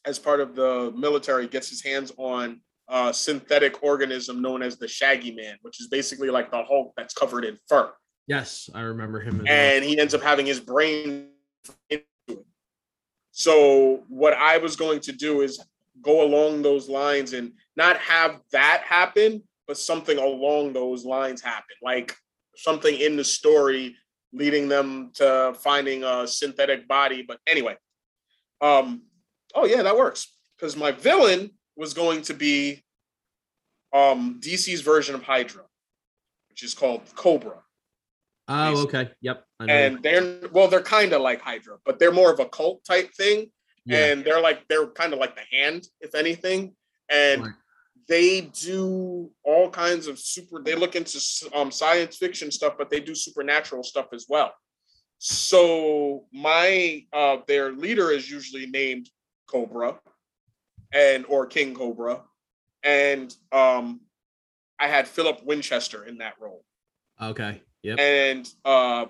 S3: as part of the military, gets his hands on a synthetic organism known as the Shaggy Man, which is basically like the Hulk that's covered in fur,
S2: yes, I remember him.
S3: And he ends up having his brain into it. So, what I was going to do is go along those lines and not have that happen, but something along those lines happen, like something in the story leading them to finding a synthetic body. But anyway, um, oh yeah, that works because my villain was going to be um DC's version of Hydra, which is called Cobra.
S2: oh, okay. Yep.
S3: And they're well, they're kind of like Hydra, but they're more of a cult type thing
S2: yeah.
S3: and they're like they're kind of like the hand if anything and
S2: Right.
S3: they do all kinds of super they look into um, science fiction stuff but they do supernatural stuff as well so my uh their leader is usually named cobra and or king cobra and um i had philip winchester in that role
S2: okay. Yep.
S3: and uh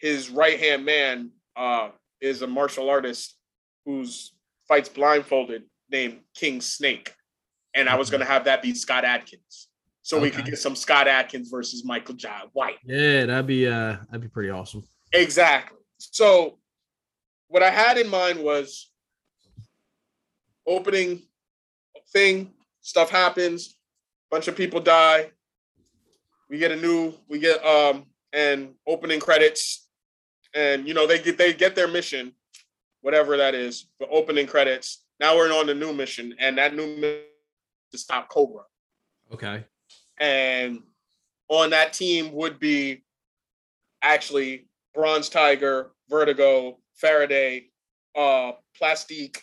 S3: his right hand man uh is a martial artist who's fights blindfolded named King Snake. And I was gonna have that be Scott Adkins. So we could get some Scott Adkins versus Michael Jai White.
S2: Yeah, that'd be uh that'd be pretty awesome.
S3: Exactly. So what I had in mind was opening thing, stuff happens, bunch of people die. We get a new, we get um and opening credits, and you know, they get they get their mission, whatever that is, but opening credits. Now we're on the new mission, and that new mission to stop Cobra.
S2: Okay.
S3: And on that team would be actually Bronze Tiger, Vertigo, Faraday, uh, Plastique,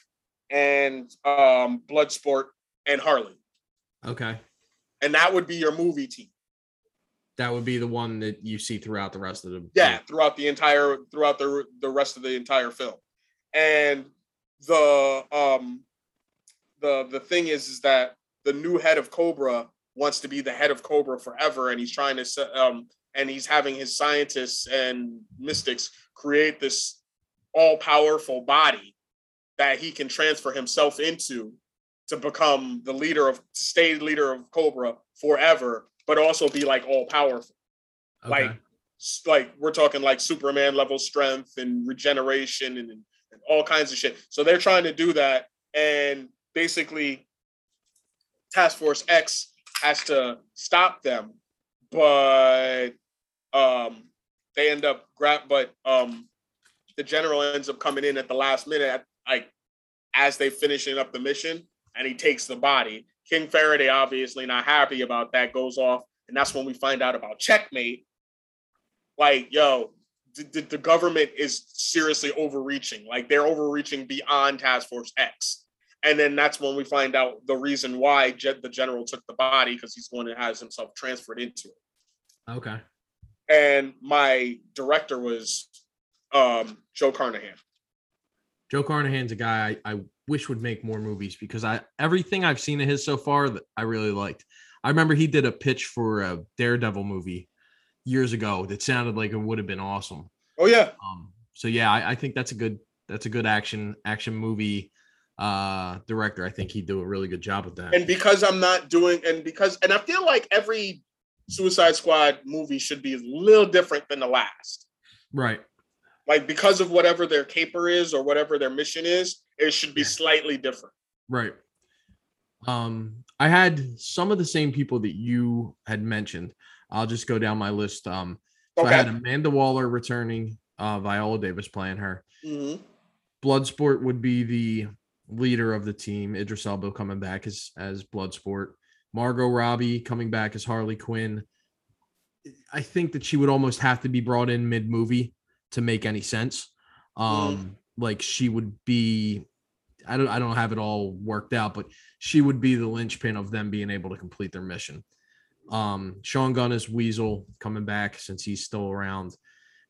S3: and um, Bloodsport, and Harley.
S2: Okay.
S3: And that would be your movie team.
S2: That would be the one that you see throughout the rest of the
S3: Yeah, throughout the entire throughout the the rest of the entire film. And the um the the thing is is that the new head of Cobra wants to be the head of Cobra forever and he's trying to um and he's having his scientists and mystics create this all powerful body that he can transfer himself into to become the leader of stay leader of Cobra forever, but also be like all powerful.
S2: Okay.
S3: Like like we're talking like Superman level strength and regeneration and, and all kinds of shit. So they're trying to do that, and basically, Task Force X has to stop them, but um, they end up grab. But um, the general ends up coming in at the last minute, at, like as they finishing up the mission, and he takes the body. King Faraday obviously not happy about that, goes off, and that's when we find out about checkmate. Like, yo, the, the, government is seriously overreaching. Like they're overreaching beyond Task Force X. And then that's when we find out the reason why Je- the general took the body because he's going to has himself transferred into it.
S2: okay.
S3: And my director was um, Joe Carnahan.
S2: Joe Carnahan's a guy I, I wish would make more movies because I everything I've seen of his so far that I really liked. I remember he did a pitch for a Daredevil movie years ago that sounded like it would have been awesome.
S3: Oh yeah,
S2: Um, so yeah, I, I think that's a good that's a good action action movie uh director. I think he'd do a really good job with that.
S3: and because I'm not doing, and because, and I feel like every Suicide Squad movie should be a little different than the last.
S2: right.
S3: Like because of whatever their caper is or whatever their mission is, it should be slightly different.
S2: Right. Um, I had some of the same people that you had mentioned. I'll just go down my list. Um, so I had Amanda Waller returning, uh, Viola Davis playing her.
S3: Mhm.
S2: Bloodsport would be the leader of the team. Idris Elba coming back as as Bloodsport. Margot Robbie coming back as Harley Quinn. I think that she would almost have to be brought in mid movie to make any sense. Um, like she would be. I don't. I don't have it all worked out, but she would be the linchpin of them being able to complete their mission. Um, Sean Gunn is Weasel coming back since he's still around,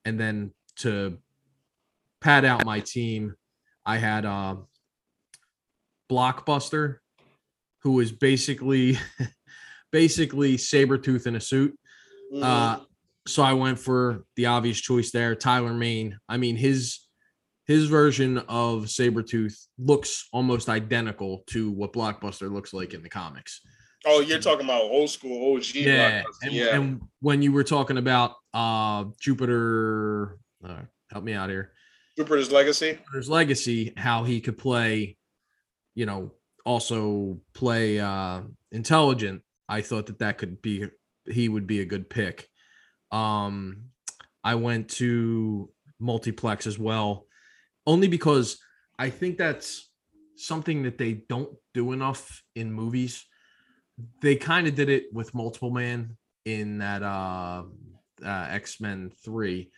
S2: and then to pad out my team, I had uh, Blockbuster, who is basically basically Sabretooth in a suit.
S3: Mhm.
S2: Uh, so I went for the obvious choice there, Tyler Mane. I mean, his his version of Sabretooth looks almost identical to what Blockbuster looks like in the comics.
S3: oh, you're talking about old school OG.
S2: Yeah. And,
S3: yeah.
S2: and when you were talking about uh Jupiter, uh, help me out here.
S3: Jupiter's Legacy.
S2: Jupiter's legacy, how he could play, you know, also play uh intelligent. I thought that that could be he would be a good pick. Um, I went to multiplex as well, only because I think that's something that they don't do enough in movies. They kind of did it with Multiple Man in that uh, uh X Men Three,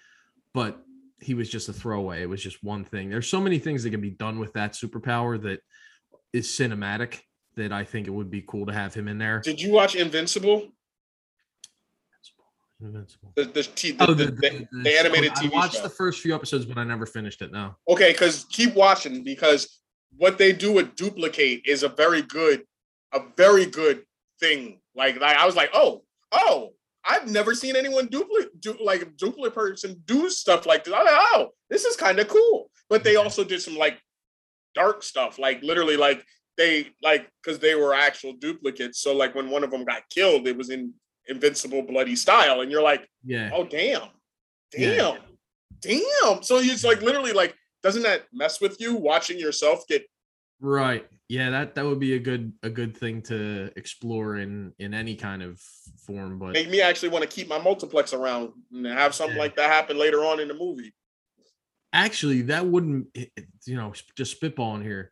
S2: but he was just a throwaway. It was just one thing. There's so many things that can be done with that superpower that is cinematic that I think it would be cool to have him in there.
S3: Did you watch Invincible?
S2: Invincible.
S3: The the, t- the,
S2: Oh,
S3: the,
S2: the,
S3: the,
S2: the-
S3: the animated
S2: I
S3: TV
S2: watched
S3: show.
S2: the first few episodes, but I never finished it. No.
S3: Okay, because keep watching because what they do with duplicate is a very good, a very good thing. Like, like I was like, oh, oh, I've never seen anyone duplicate, do, like a duplicate person do stuff like this. I'm like, oh, this is kind of cool. But they mm-hmm. also did some like dark stuff, like literally, like they like because they were actual duplicates. So like when one of them got killed, it was in invincible bloody style, and you're like,
S2: Yeah.
S3: oh damn,
S2: Yeah.
S3: damn, damn. So it's like literally like, doesn't that mess with you watching yourself get?
S2: Right. Yeah, that that would be a good a good thing to explore in in any kind of form. But
S3: Make me actually want to keep my multiplex around and have something
S2: Yeah.
S3: like that happen later on in the movie.
S2: actually, that wouldn't it- it- you know just spitballing here.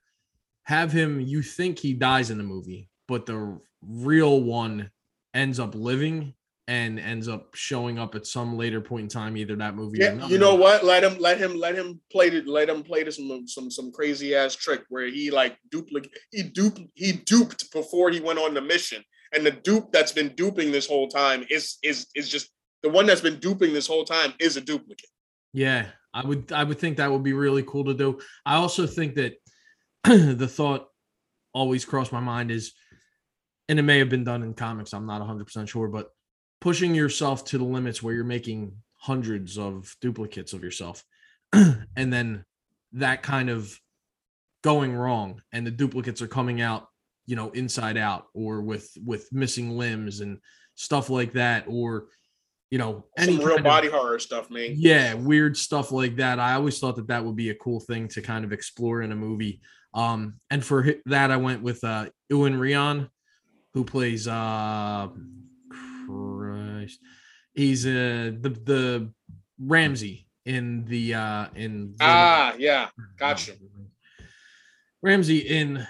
S2: Have him. You think he dies in the movie, but the real one ends up living and ends up showing up at some later point in time, either that movie. or
S3: Yeah, you know what? Let him, let him, let him play it. Let him play this some some some crazy ass trick where he like duplicate. He duped. He duped before he went on the mission, and the dupe that's been duping this whole time is is is just the one that's been duping this whole time is a duplicate.
S2: Yeah, I would I would think that would be really cool to do. I also think that the thought always crossed my mind is and it may have been done in comics, I'm not 100% sure, but pushing yourself to the limits where you're making hundreds of duplicates of yourself and then that kind of going wrong and the duplicates are coming out you know, Inside Out or with with missing limbs and stuff like that, or you know, any
S3: Some real
S2: kind of-
S3: body horror stuff, man.
S2: yeah, weird stuff like that. I always thought that that would be a cool thing to kind of explore in a movie. Um, and for that, I went with uh, Iwan Rheon, who plays uh, Christ, he's uh the the Ramsay in the uh in the-
S3: Ah, yeah, gotcha.
S2: Ramsay in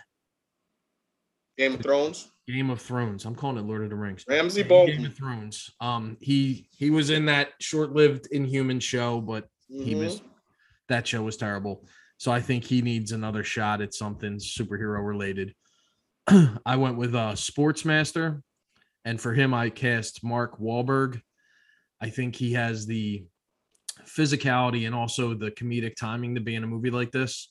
S3: Game of Thrones.
S2: Game of Thrones. I'm calling it Lord of the Rings.
S3: Ramsay
S2: Game of Thrones. Um, he he was in that short-lived Inhuman show, but he was that show was terrible. So I think he needs another shot at something superhero related. I went with uh Sportsmaster, and for him I cast Mark Wahlberg. I think he has the physicality and also the comedic timing to be in a movie like this.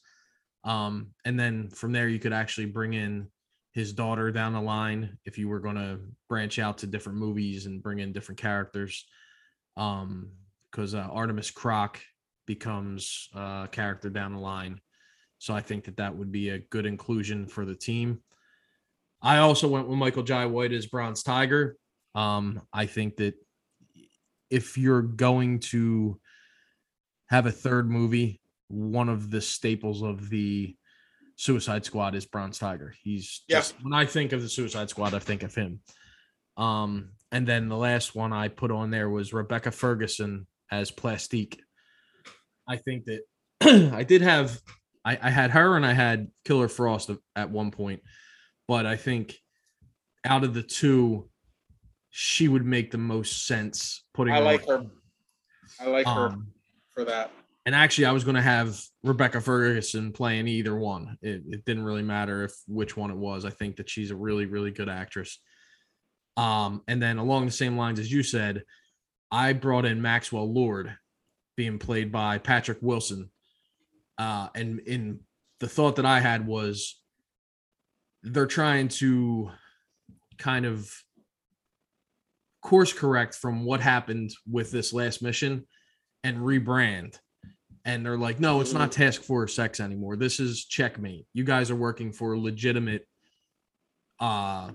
S2: Um, and then from there you could actually bring in his daughter down the line if you were going to branch out to different movies and bring in different characters. Um, because uh, Artemis Crock becomes uh, a character down the line. So I think that that would be a good inclusion for the team. I also went with Michael Jai White as Bronze Tiger. Um, I think that if you're going to have a third movie, one of the staples of the Suicide Squad is Bronze Tiger. He's
S3: Yeah.
S2: when I think of the Suicide Squad, I think of him. Um, and then the last one I put on there was Rebecca Ferguson as Plastique. I think that I did have I, I had her and I had Killer Frost at one point, but I think out of the two, she would make the most sense putting
S3: I
S2: her
S3: like
S2: on-
S3: her. I like her
S2: Um,
S3: for that.
S2: and actually, I was going to have Rebecca Ferguson playing either one. It, it didn't really matter if which one it was. I think that she's a really, really good actress. Um, and then along the same lines as you said, I brought in Maxwell Lord, being played by Patrick Wilson. Uh, and in the thought that I had was they're trying to kind of course correct from what happened with this last mission and rebrand. And they're like, no, it's not Task Force X anymore. This is Checkmate. You guys are working for a legitimate, uh,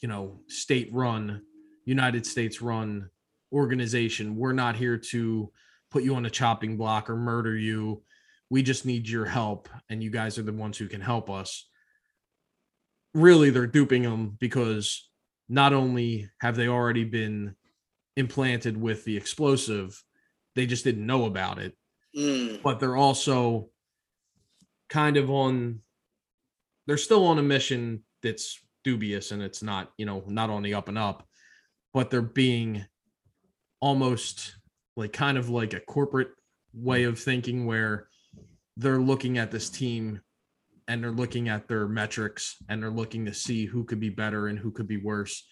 S2: you know, state run, United States run organization. We're not here to put you on a chopping block or murder you. We just need your help, and you guys are the ones who can help us. Really, they're duping them because not only have they already been implanted with the explosive, they just didn't know about it,
S3: Mm.
S2: but they're also kind of on they're still on a mission that's dubious and it's not, you know, not on the up and up, but they're being almost like kind of like a corporate way of thinking where they're looking at this team and they're looking at their metrics and they're looking to see who could be better and who could be worse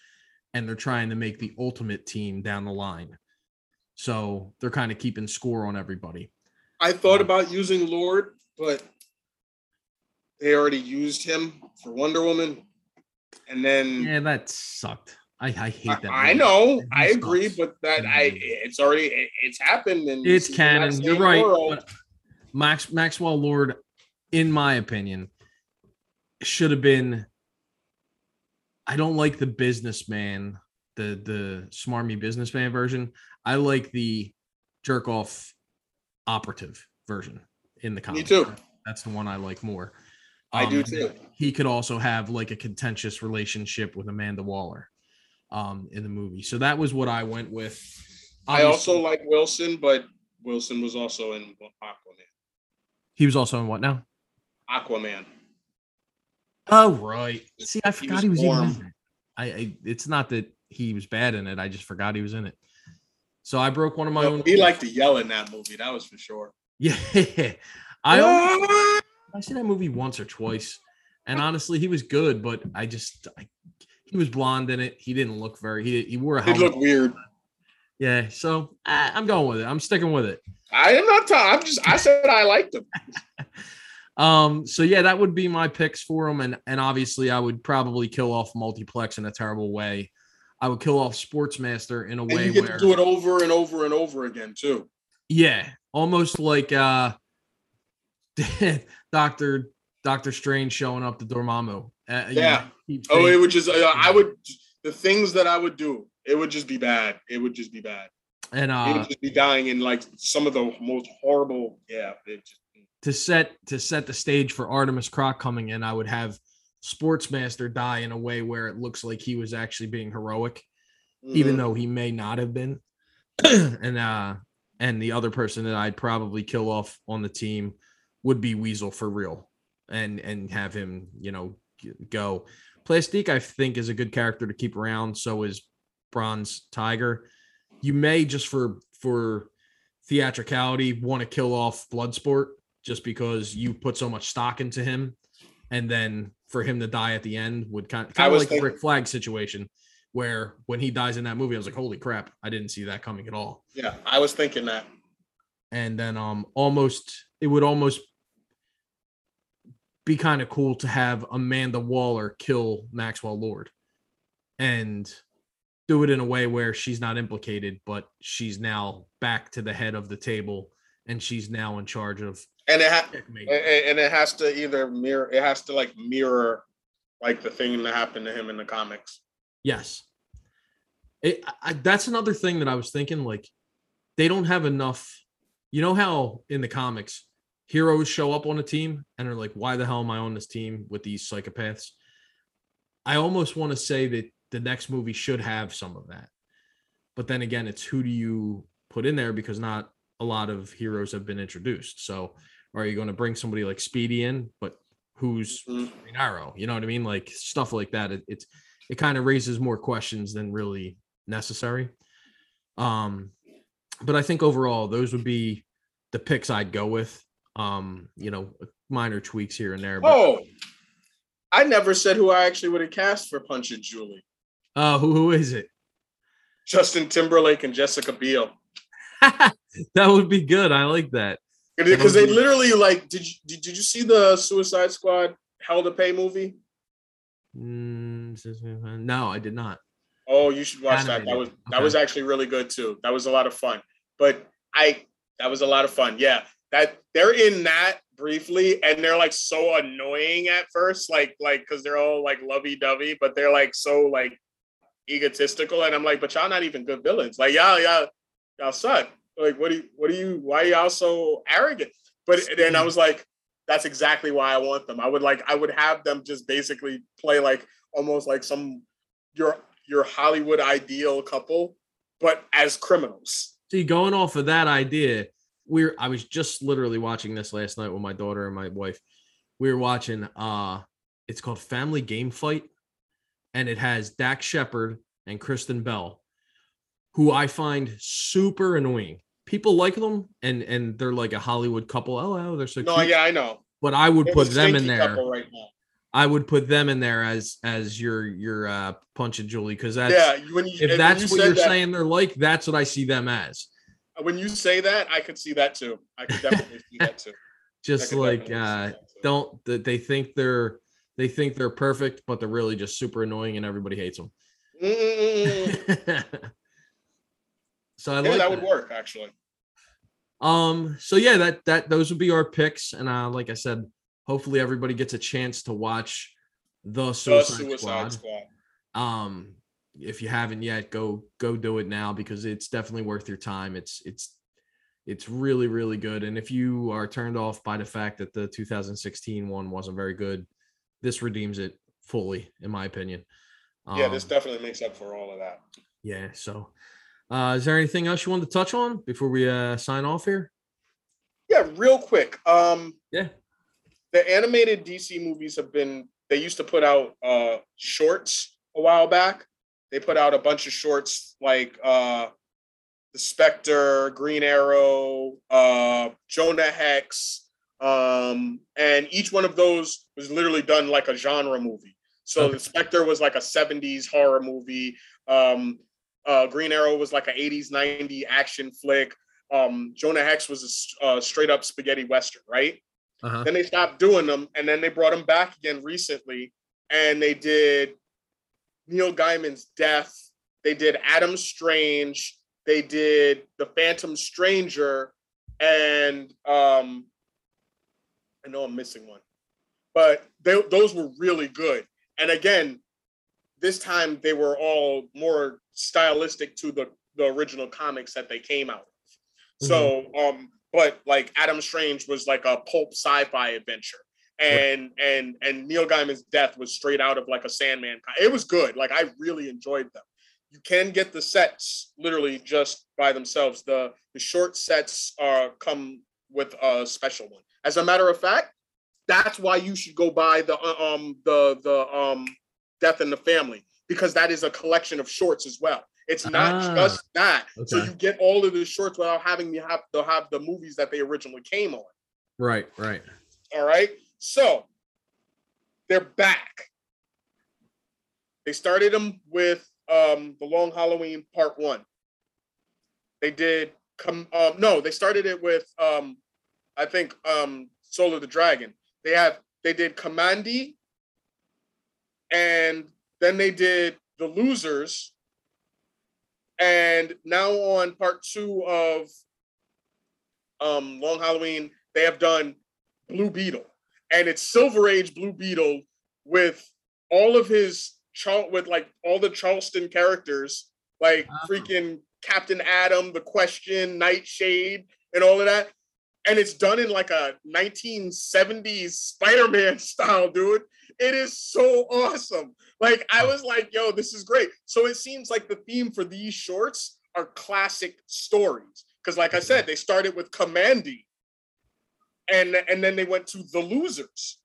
S2: and they're trying to make the ultimate team down the line. So they're kind of keeping score on everybody.
S3: I thought um, about using Lord, but they already used him for Wonder Woman, and then
S2: yeah that sucked. I, I hate that
S3: I
S2: movie.
S3: know, I agree,
S2: sucks.
S3: but that I it's already it- it's happened and
S2: it's canon. you're right max maxwell lord in my opinion should have been i don't like the businessman the the smarmy businessman version i like the jerk off operative version in the comic.
S3: Me too.
S2: that's the one i like more
S3: I do
S2: Um,
S3: too.
S2: he could also have like a contentious relationship with amanda waller um in the movie so that was what i went with
S3: I also like Wilson, but Wilson was also in Aquaman.
S2: he was also in what now
S3: Aquaman.
S2: Oh right. See, I
S3: He
S2: forgot
S3: was
S2: he was even in it. I, I it's not that he was bad in it. I just forgot he was in it. So I broke one of my
S3: No,
S2: own.
S3: he liked to yell in that movie. That was for sure.
S2: Yeah. I only, I seen that movie once or twice, and honestly, he was good, but I just I, he was blonde in it. He didn't look very. He he wore a
S3: It
S2: helmet.
S3: looked weird.
S2: yeah. So I, I'm going with it. I'm sticking with it.
S3: I am not. i I'm just. I said I liked him.
S2: Um, so yeah, that would be my picks for him, and and obviously I would probably kill off multiplex in a terrible way. I would kill off Sportsmaster in a
S3: And
S2: way
S3: you get
S2: where
S3: to do it over and over and over again too.
S2: yeah, almost like uh Doctor Doctor Strange showing up to Dormammu Uh, you
S3: Yeah. Oh, it would just. Uh, I would. The things that I would do, it would just be bad. It would just be bad.
S2: and
S3: it
S2: uh,
S3: would just be dying in like some of the most horrible. Yeah. It just,
S2: to set to set the stage for Artemis Crock coming in, I would have Sportsmaster die in a way where it looks like he was actually being heroic, even
S3: Mhm.
S2: though he may not have been. and uh and the other person that I'd probably kill off on the team would be Weasel for real and and have him, you know, go. Plastique, I think, is a good character to keep around. So is Bronze Tiger. You may just for for theatricality want to kill off Bloodsport just because you put so much stock into him, and then for him to die at the end would kind of, kind of like the
S3: thinking-
S2: Rick Flag situation, where when he dies in that movie, I was like, holy crap, I didn't see that coming at all.
S3: yeah, I was thinking that.
S2: And then um almost it would almost be kind of cool to have Amanda Waller kill Maxwell Lord and do it in a way where she's not implicated, but she's now back to the head of the table and she's now in charge of
S3: And it ha- and, it has to either mirror. It has to like mirror, like the thing that happened to him in the comics.
S2: Yes. It, I- that's another thing that I was thinking. Like, they don't have enough. You know how in the comics, heroes show up on a team and are like, "Why the hell am I on this team with these psychopaths?" I almost want to say that the next movie should have some of that. But then again, it's who do you put in there because not a lot of heroes have been introduced. So, are you going to bring somebody like Speedy in, but who's
S3: Mhm.
S2: Arrow? You know what I mean? Like stuff like that. It, it's it kind of raises more questions than really necessary. Um, but I think overall those would be the picks I'd go with. Um, you know, minor tweaks here and there. But
S3: Oh, I never said who I actually would have cast for Punch and Julie.
S2: uh, who who is it?
S3: Justin Timberlake and Jessica Biel.
S2: that would be good. I like that.
S3: Because they literally like, did you did, did you see the Suicide Squad Hell to Pay movie?
S2: Mm, no, I did not.
S3: Oh, you should watch that. That
S2: Animated.
S3: was that was actually really good too. That was a lot of fun. But I that was a lot of fun. Yeah. That they're in that briefly and they're like so annoying at first, like like because they're all like lovey-dovey, but they're like so like egotistical. And I'm like, but y'all not even good villains. Like y'all, y'all, y'all suck. Like, what do you what do you why y'all so arrogant? But then I was like, that's exactly why I want them. I would like I would have them just basically play like almost like some your your Hollywood ideal couple, but as criminals.
S2: See, going off of that idea, we're I was just literally watching this last night with my daughter and my wife. We were watching uh it's called Family Game Fight, and it has Dax Shepard and Kristen Bell, who I find super annoying. People like them and and they're like a Hollywood couple. Oh, oh they're so
S3: No,
S2: cute.
S3: yeah, I know.
S2: But I would
S3: They're
S2: put them in there.
S3: right.
S2: I would put them in there as as your your uh punch and Julie because that's
S3: yeah, when you
S2: if that's
S3: you
S2: what you're
S3: that-
S2: saying they're like, that's what I see them as.
S3: when you say that, I could see that too. I could definitely see that too.
S2: Just like uh don't that they think they're they think they're perfect, but they're really just super annoying and everybody hates them.
S3: Mm-mm-mm.
S2: so I
S3: yeah,
S2: like
S3: that would work actually.
S2: Um, so yeah, that that those would be our picks, and uh, like I said, hopefully everybody gets a chance to watch the Suicide,
S3: The
S2: Suicide, Squad.
S3: Squad.
S2: Um, if you haven't yet, go go do it now because it's definitely worth your time. It's it's it's really really good, and if you are turned off by the fact that the 2016 one wasn't very good, this redeems it fully, in my opinion.
S3: Yeah, this
S2: Um,
S3: definitely makes up for all of that.
S2: yeah. So, uh, is there anything else you wanted to touch on before we uh, sign off here?
S3: Yeah, real quick. Um,
S2: Yeah.
S3: the animated DC movies have been. They used to put out uh shorts a while back. They put out a bunch of shorts like uh the Spectre, Green Arrow, uh Jonah Hex, um, and each one of those was literally done like a genre movie. So
S2: Okay.
S3: the Spectre was like a 70s horror movie. Um, uh, Green Arrow was like an 80s, 90s action flick. Um, Jonah Hex was a uh, straight up spaghetti western, right?
S2: Uh-huh.
S3: Then they stopped doing them, and then they brought them back again recently, and they did Neil Gaiman's Death. They did Adam Strange. They did The Phantom Stranger, and um, I know I'm missing one, but they, those were really good. and again, this time they were all more stylistic to the the original comics that they came out of. So, um, but like Adam Strange was like a pulp sci-fi adventure, and and and Neil Gaiman's death was straight out of like a Sandman. It was good. Like I really enjoyed them. You can get the sets literally just by themselves. The the short sets are come with a special one. As a matter of fact, that's why you should go buy the uh, um the the um Death in the Family because that is a collection of shorts as well. It's not
S2: Ah,
S3: just that. So you get all of the shorts without having me have to have the movies that they originally came on.
S2: Right, right.
S3: All right. So they're back. They started them with um the Long Halloween Part One. They did come um no, they started it with um I think um Soul of the Dragon. They have they did Kamandi and then they did The Losers. And now on part two of um Long Halloween, they have done Blue Beetle, and it's Silver Age Blue Beetle with all of his Char- with like all the Charlton characters, like freaking Captain Atom, The Question, Nightshade, and all of that. And it's done in like a 1970s Spider-Man style, dude. It is so awesome. Like I was like, yo, this is great. So it seems like the theme for these shorts are classic stories. Because, like I said, they started with Kamandi, and and then they went to the losers.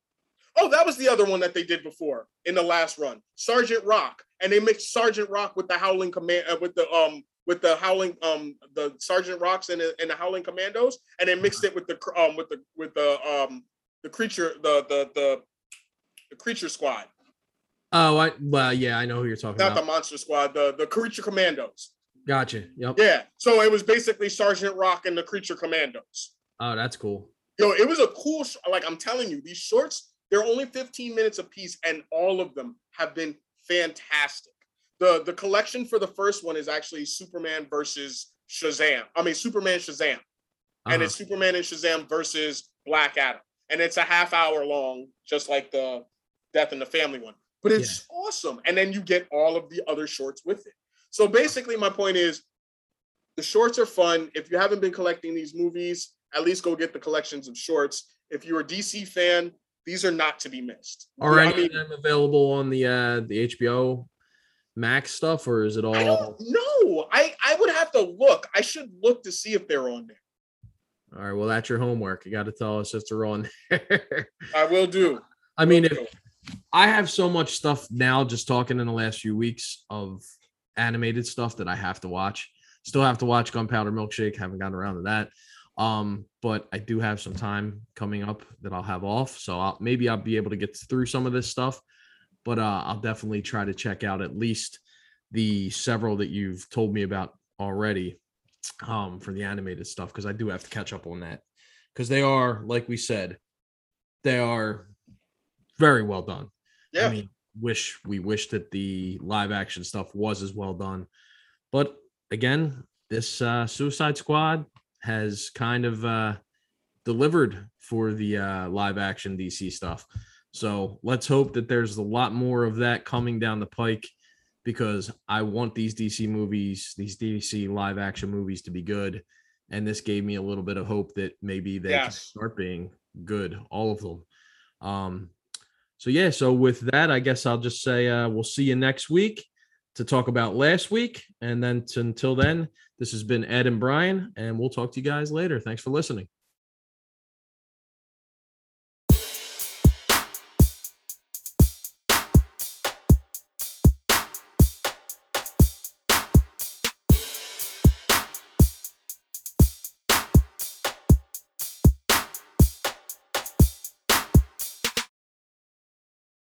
S3: Oh, that was the other one that they did before in the last run, Sergeant Rock, and they mixed Sergeant Rock with the Howling Command uh, with the um with the Howling um the Sergeant Rocks and the, and the Howling Commandos, and they mixed it with the um with the with the um the creature the the the the creature squad,
S2: Oh, I well, yeah, I know who you're talking about.
S3: not the monster squad, the the creature commandos.
S2: Gotcha. Yep.
S3: Yeah, so it was basically Sergeant Rock and the creature commandos.
S2: Oh, that's cool.
S3: Yo, it was a cool. Sh- like I'm telling you, these shorts they're only 15 minutes apiece, and all of them have been fantastic. The The collection for the first one is actually Superman versus Shazam. I mean Superman Shazam, and
S2: Uh-huh.
S3: it's Superman and Shazam versus Black Adam, and it's a half hour long, just like the Death and the Family one. But it's awesome, and then you get all of the other shorts with it. So basically, my point is, the shorts are fun. If you haven't been collecting these movies, at least go get the collections of shorts. If you're a DC fan, these are not to be missed.
S2: Are any
S3: mean,
S2: of them available on the uh the HBO Max stuff, or is it
S3: I
S2: all?
S3: don't know. I I would have to look. I should look to see if they're on there.
S2: All right. Well, that's your homework. You got to tell us if they're on there.
S3: I will do.
S2: I mean, if. I have so much stuff now, just talking in the last few weeks of animated stuff that I have to watch. Still have to watch Gunpowder Milkshake. Haven't gotten around to that. Um, but I do have some time coming up that I'll have off, so I'll, maybe I'll be able to get through some of this stuff. But uh, I'll definitely try to check out at least the several that you've told me about already um, for the animated stuff because I do have to catch up on that because they are, like we said, they are very well done.
S3: Yeah.
S2: I mean, wish we wish that the live action stuff was as well done. But again, this uh, Suicide Squad has kind of uh, delivered for the uh, live action DC stuff. So let's hope that there's a lot more of that coming down the pike because I want these DC movies, these DC live action movies to be good. And this gave me a little bit of hope that maybe they can
S3: Yes.
S2: start being good, all of them. Um, so yeah, so with that, I guess I'll just say uh, we'll see you next week to talk about last week. And then to, until then, this has been Ed and Brian, and we'll talk to you guys later. Thanks for listening.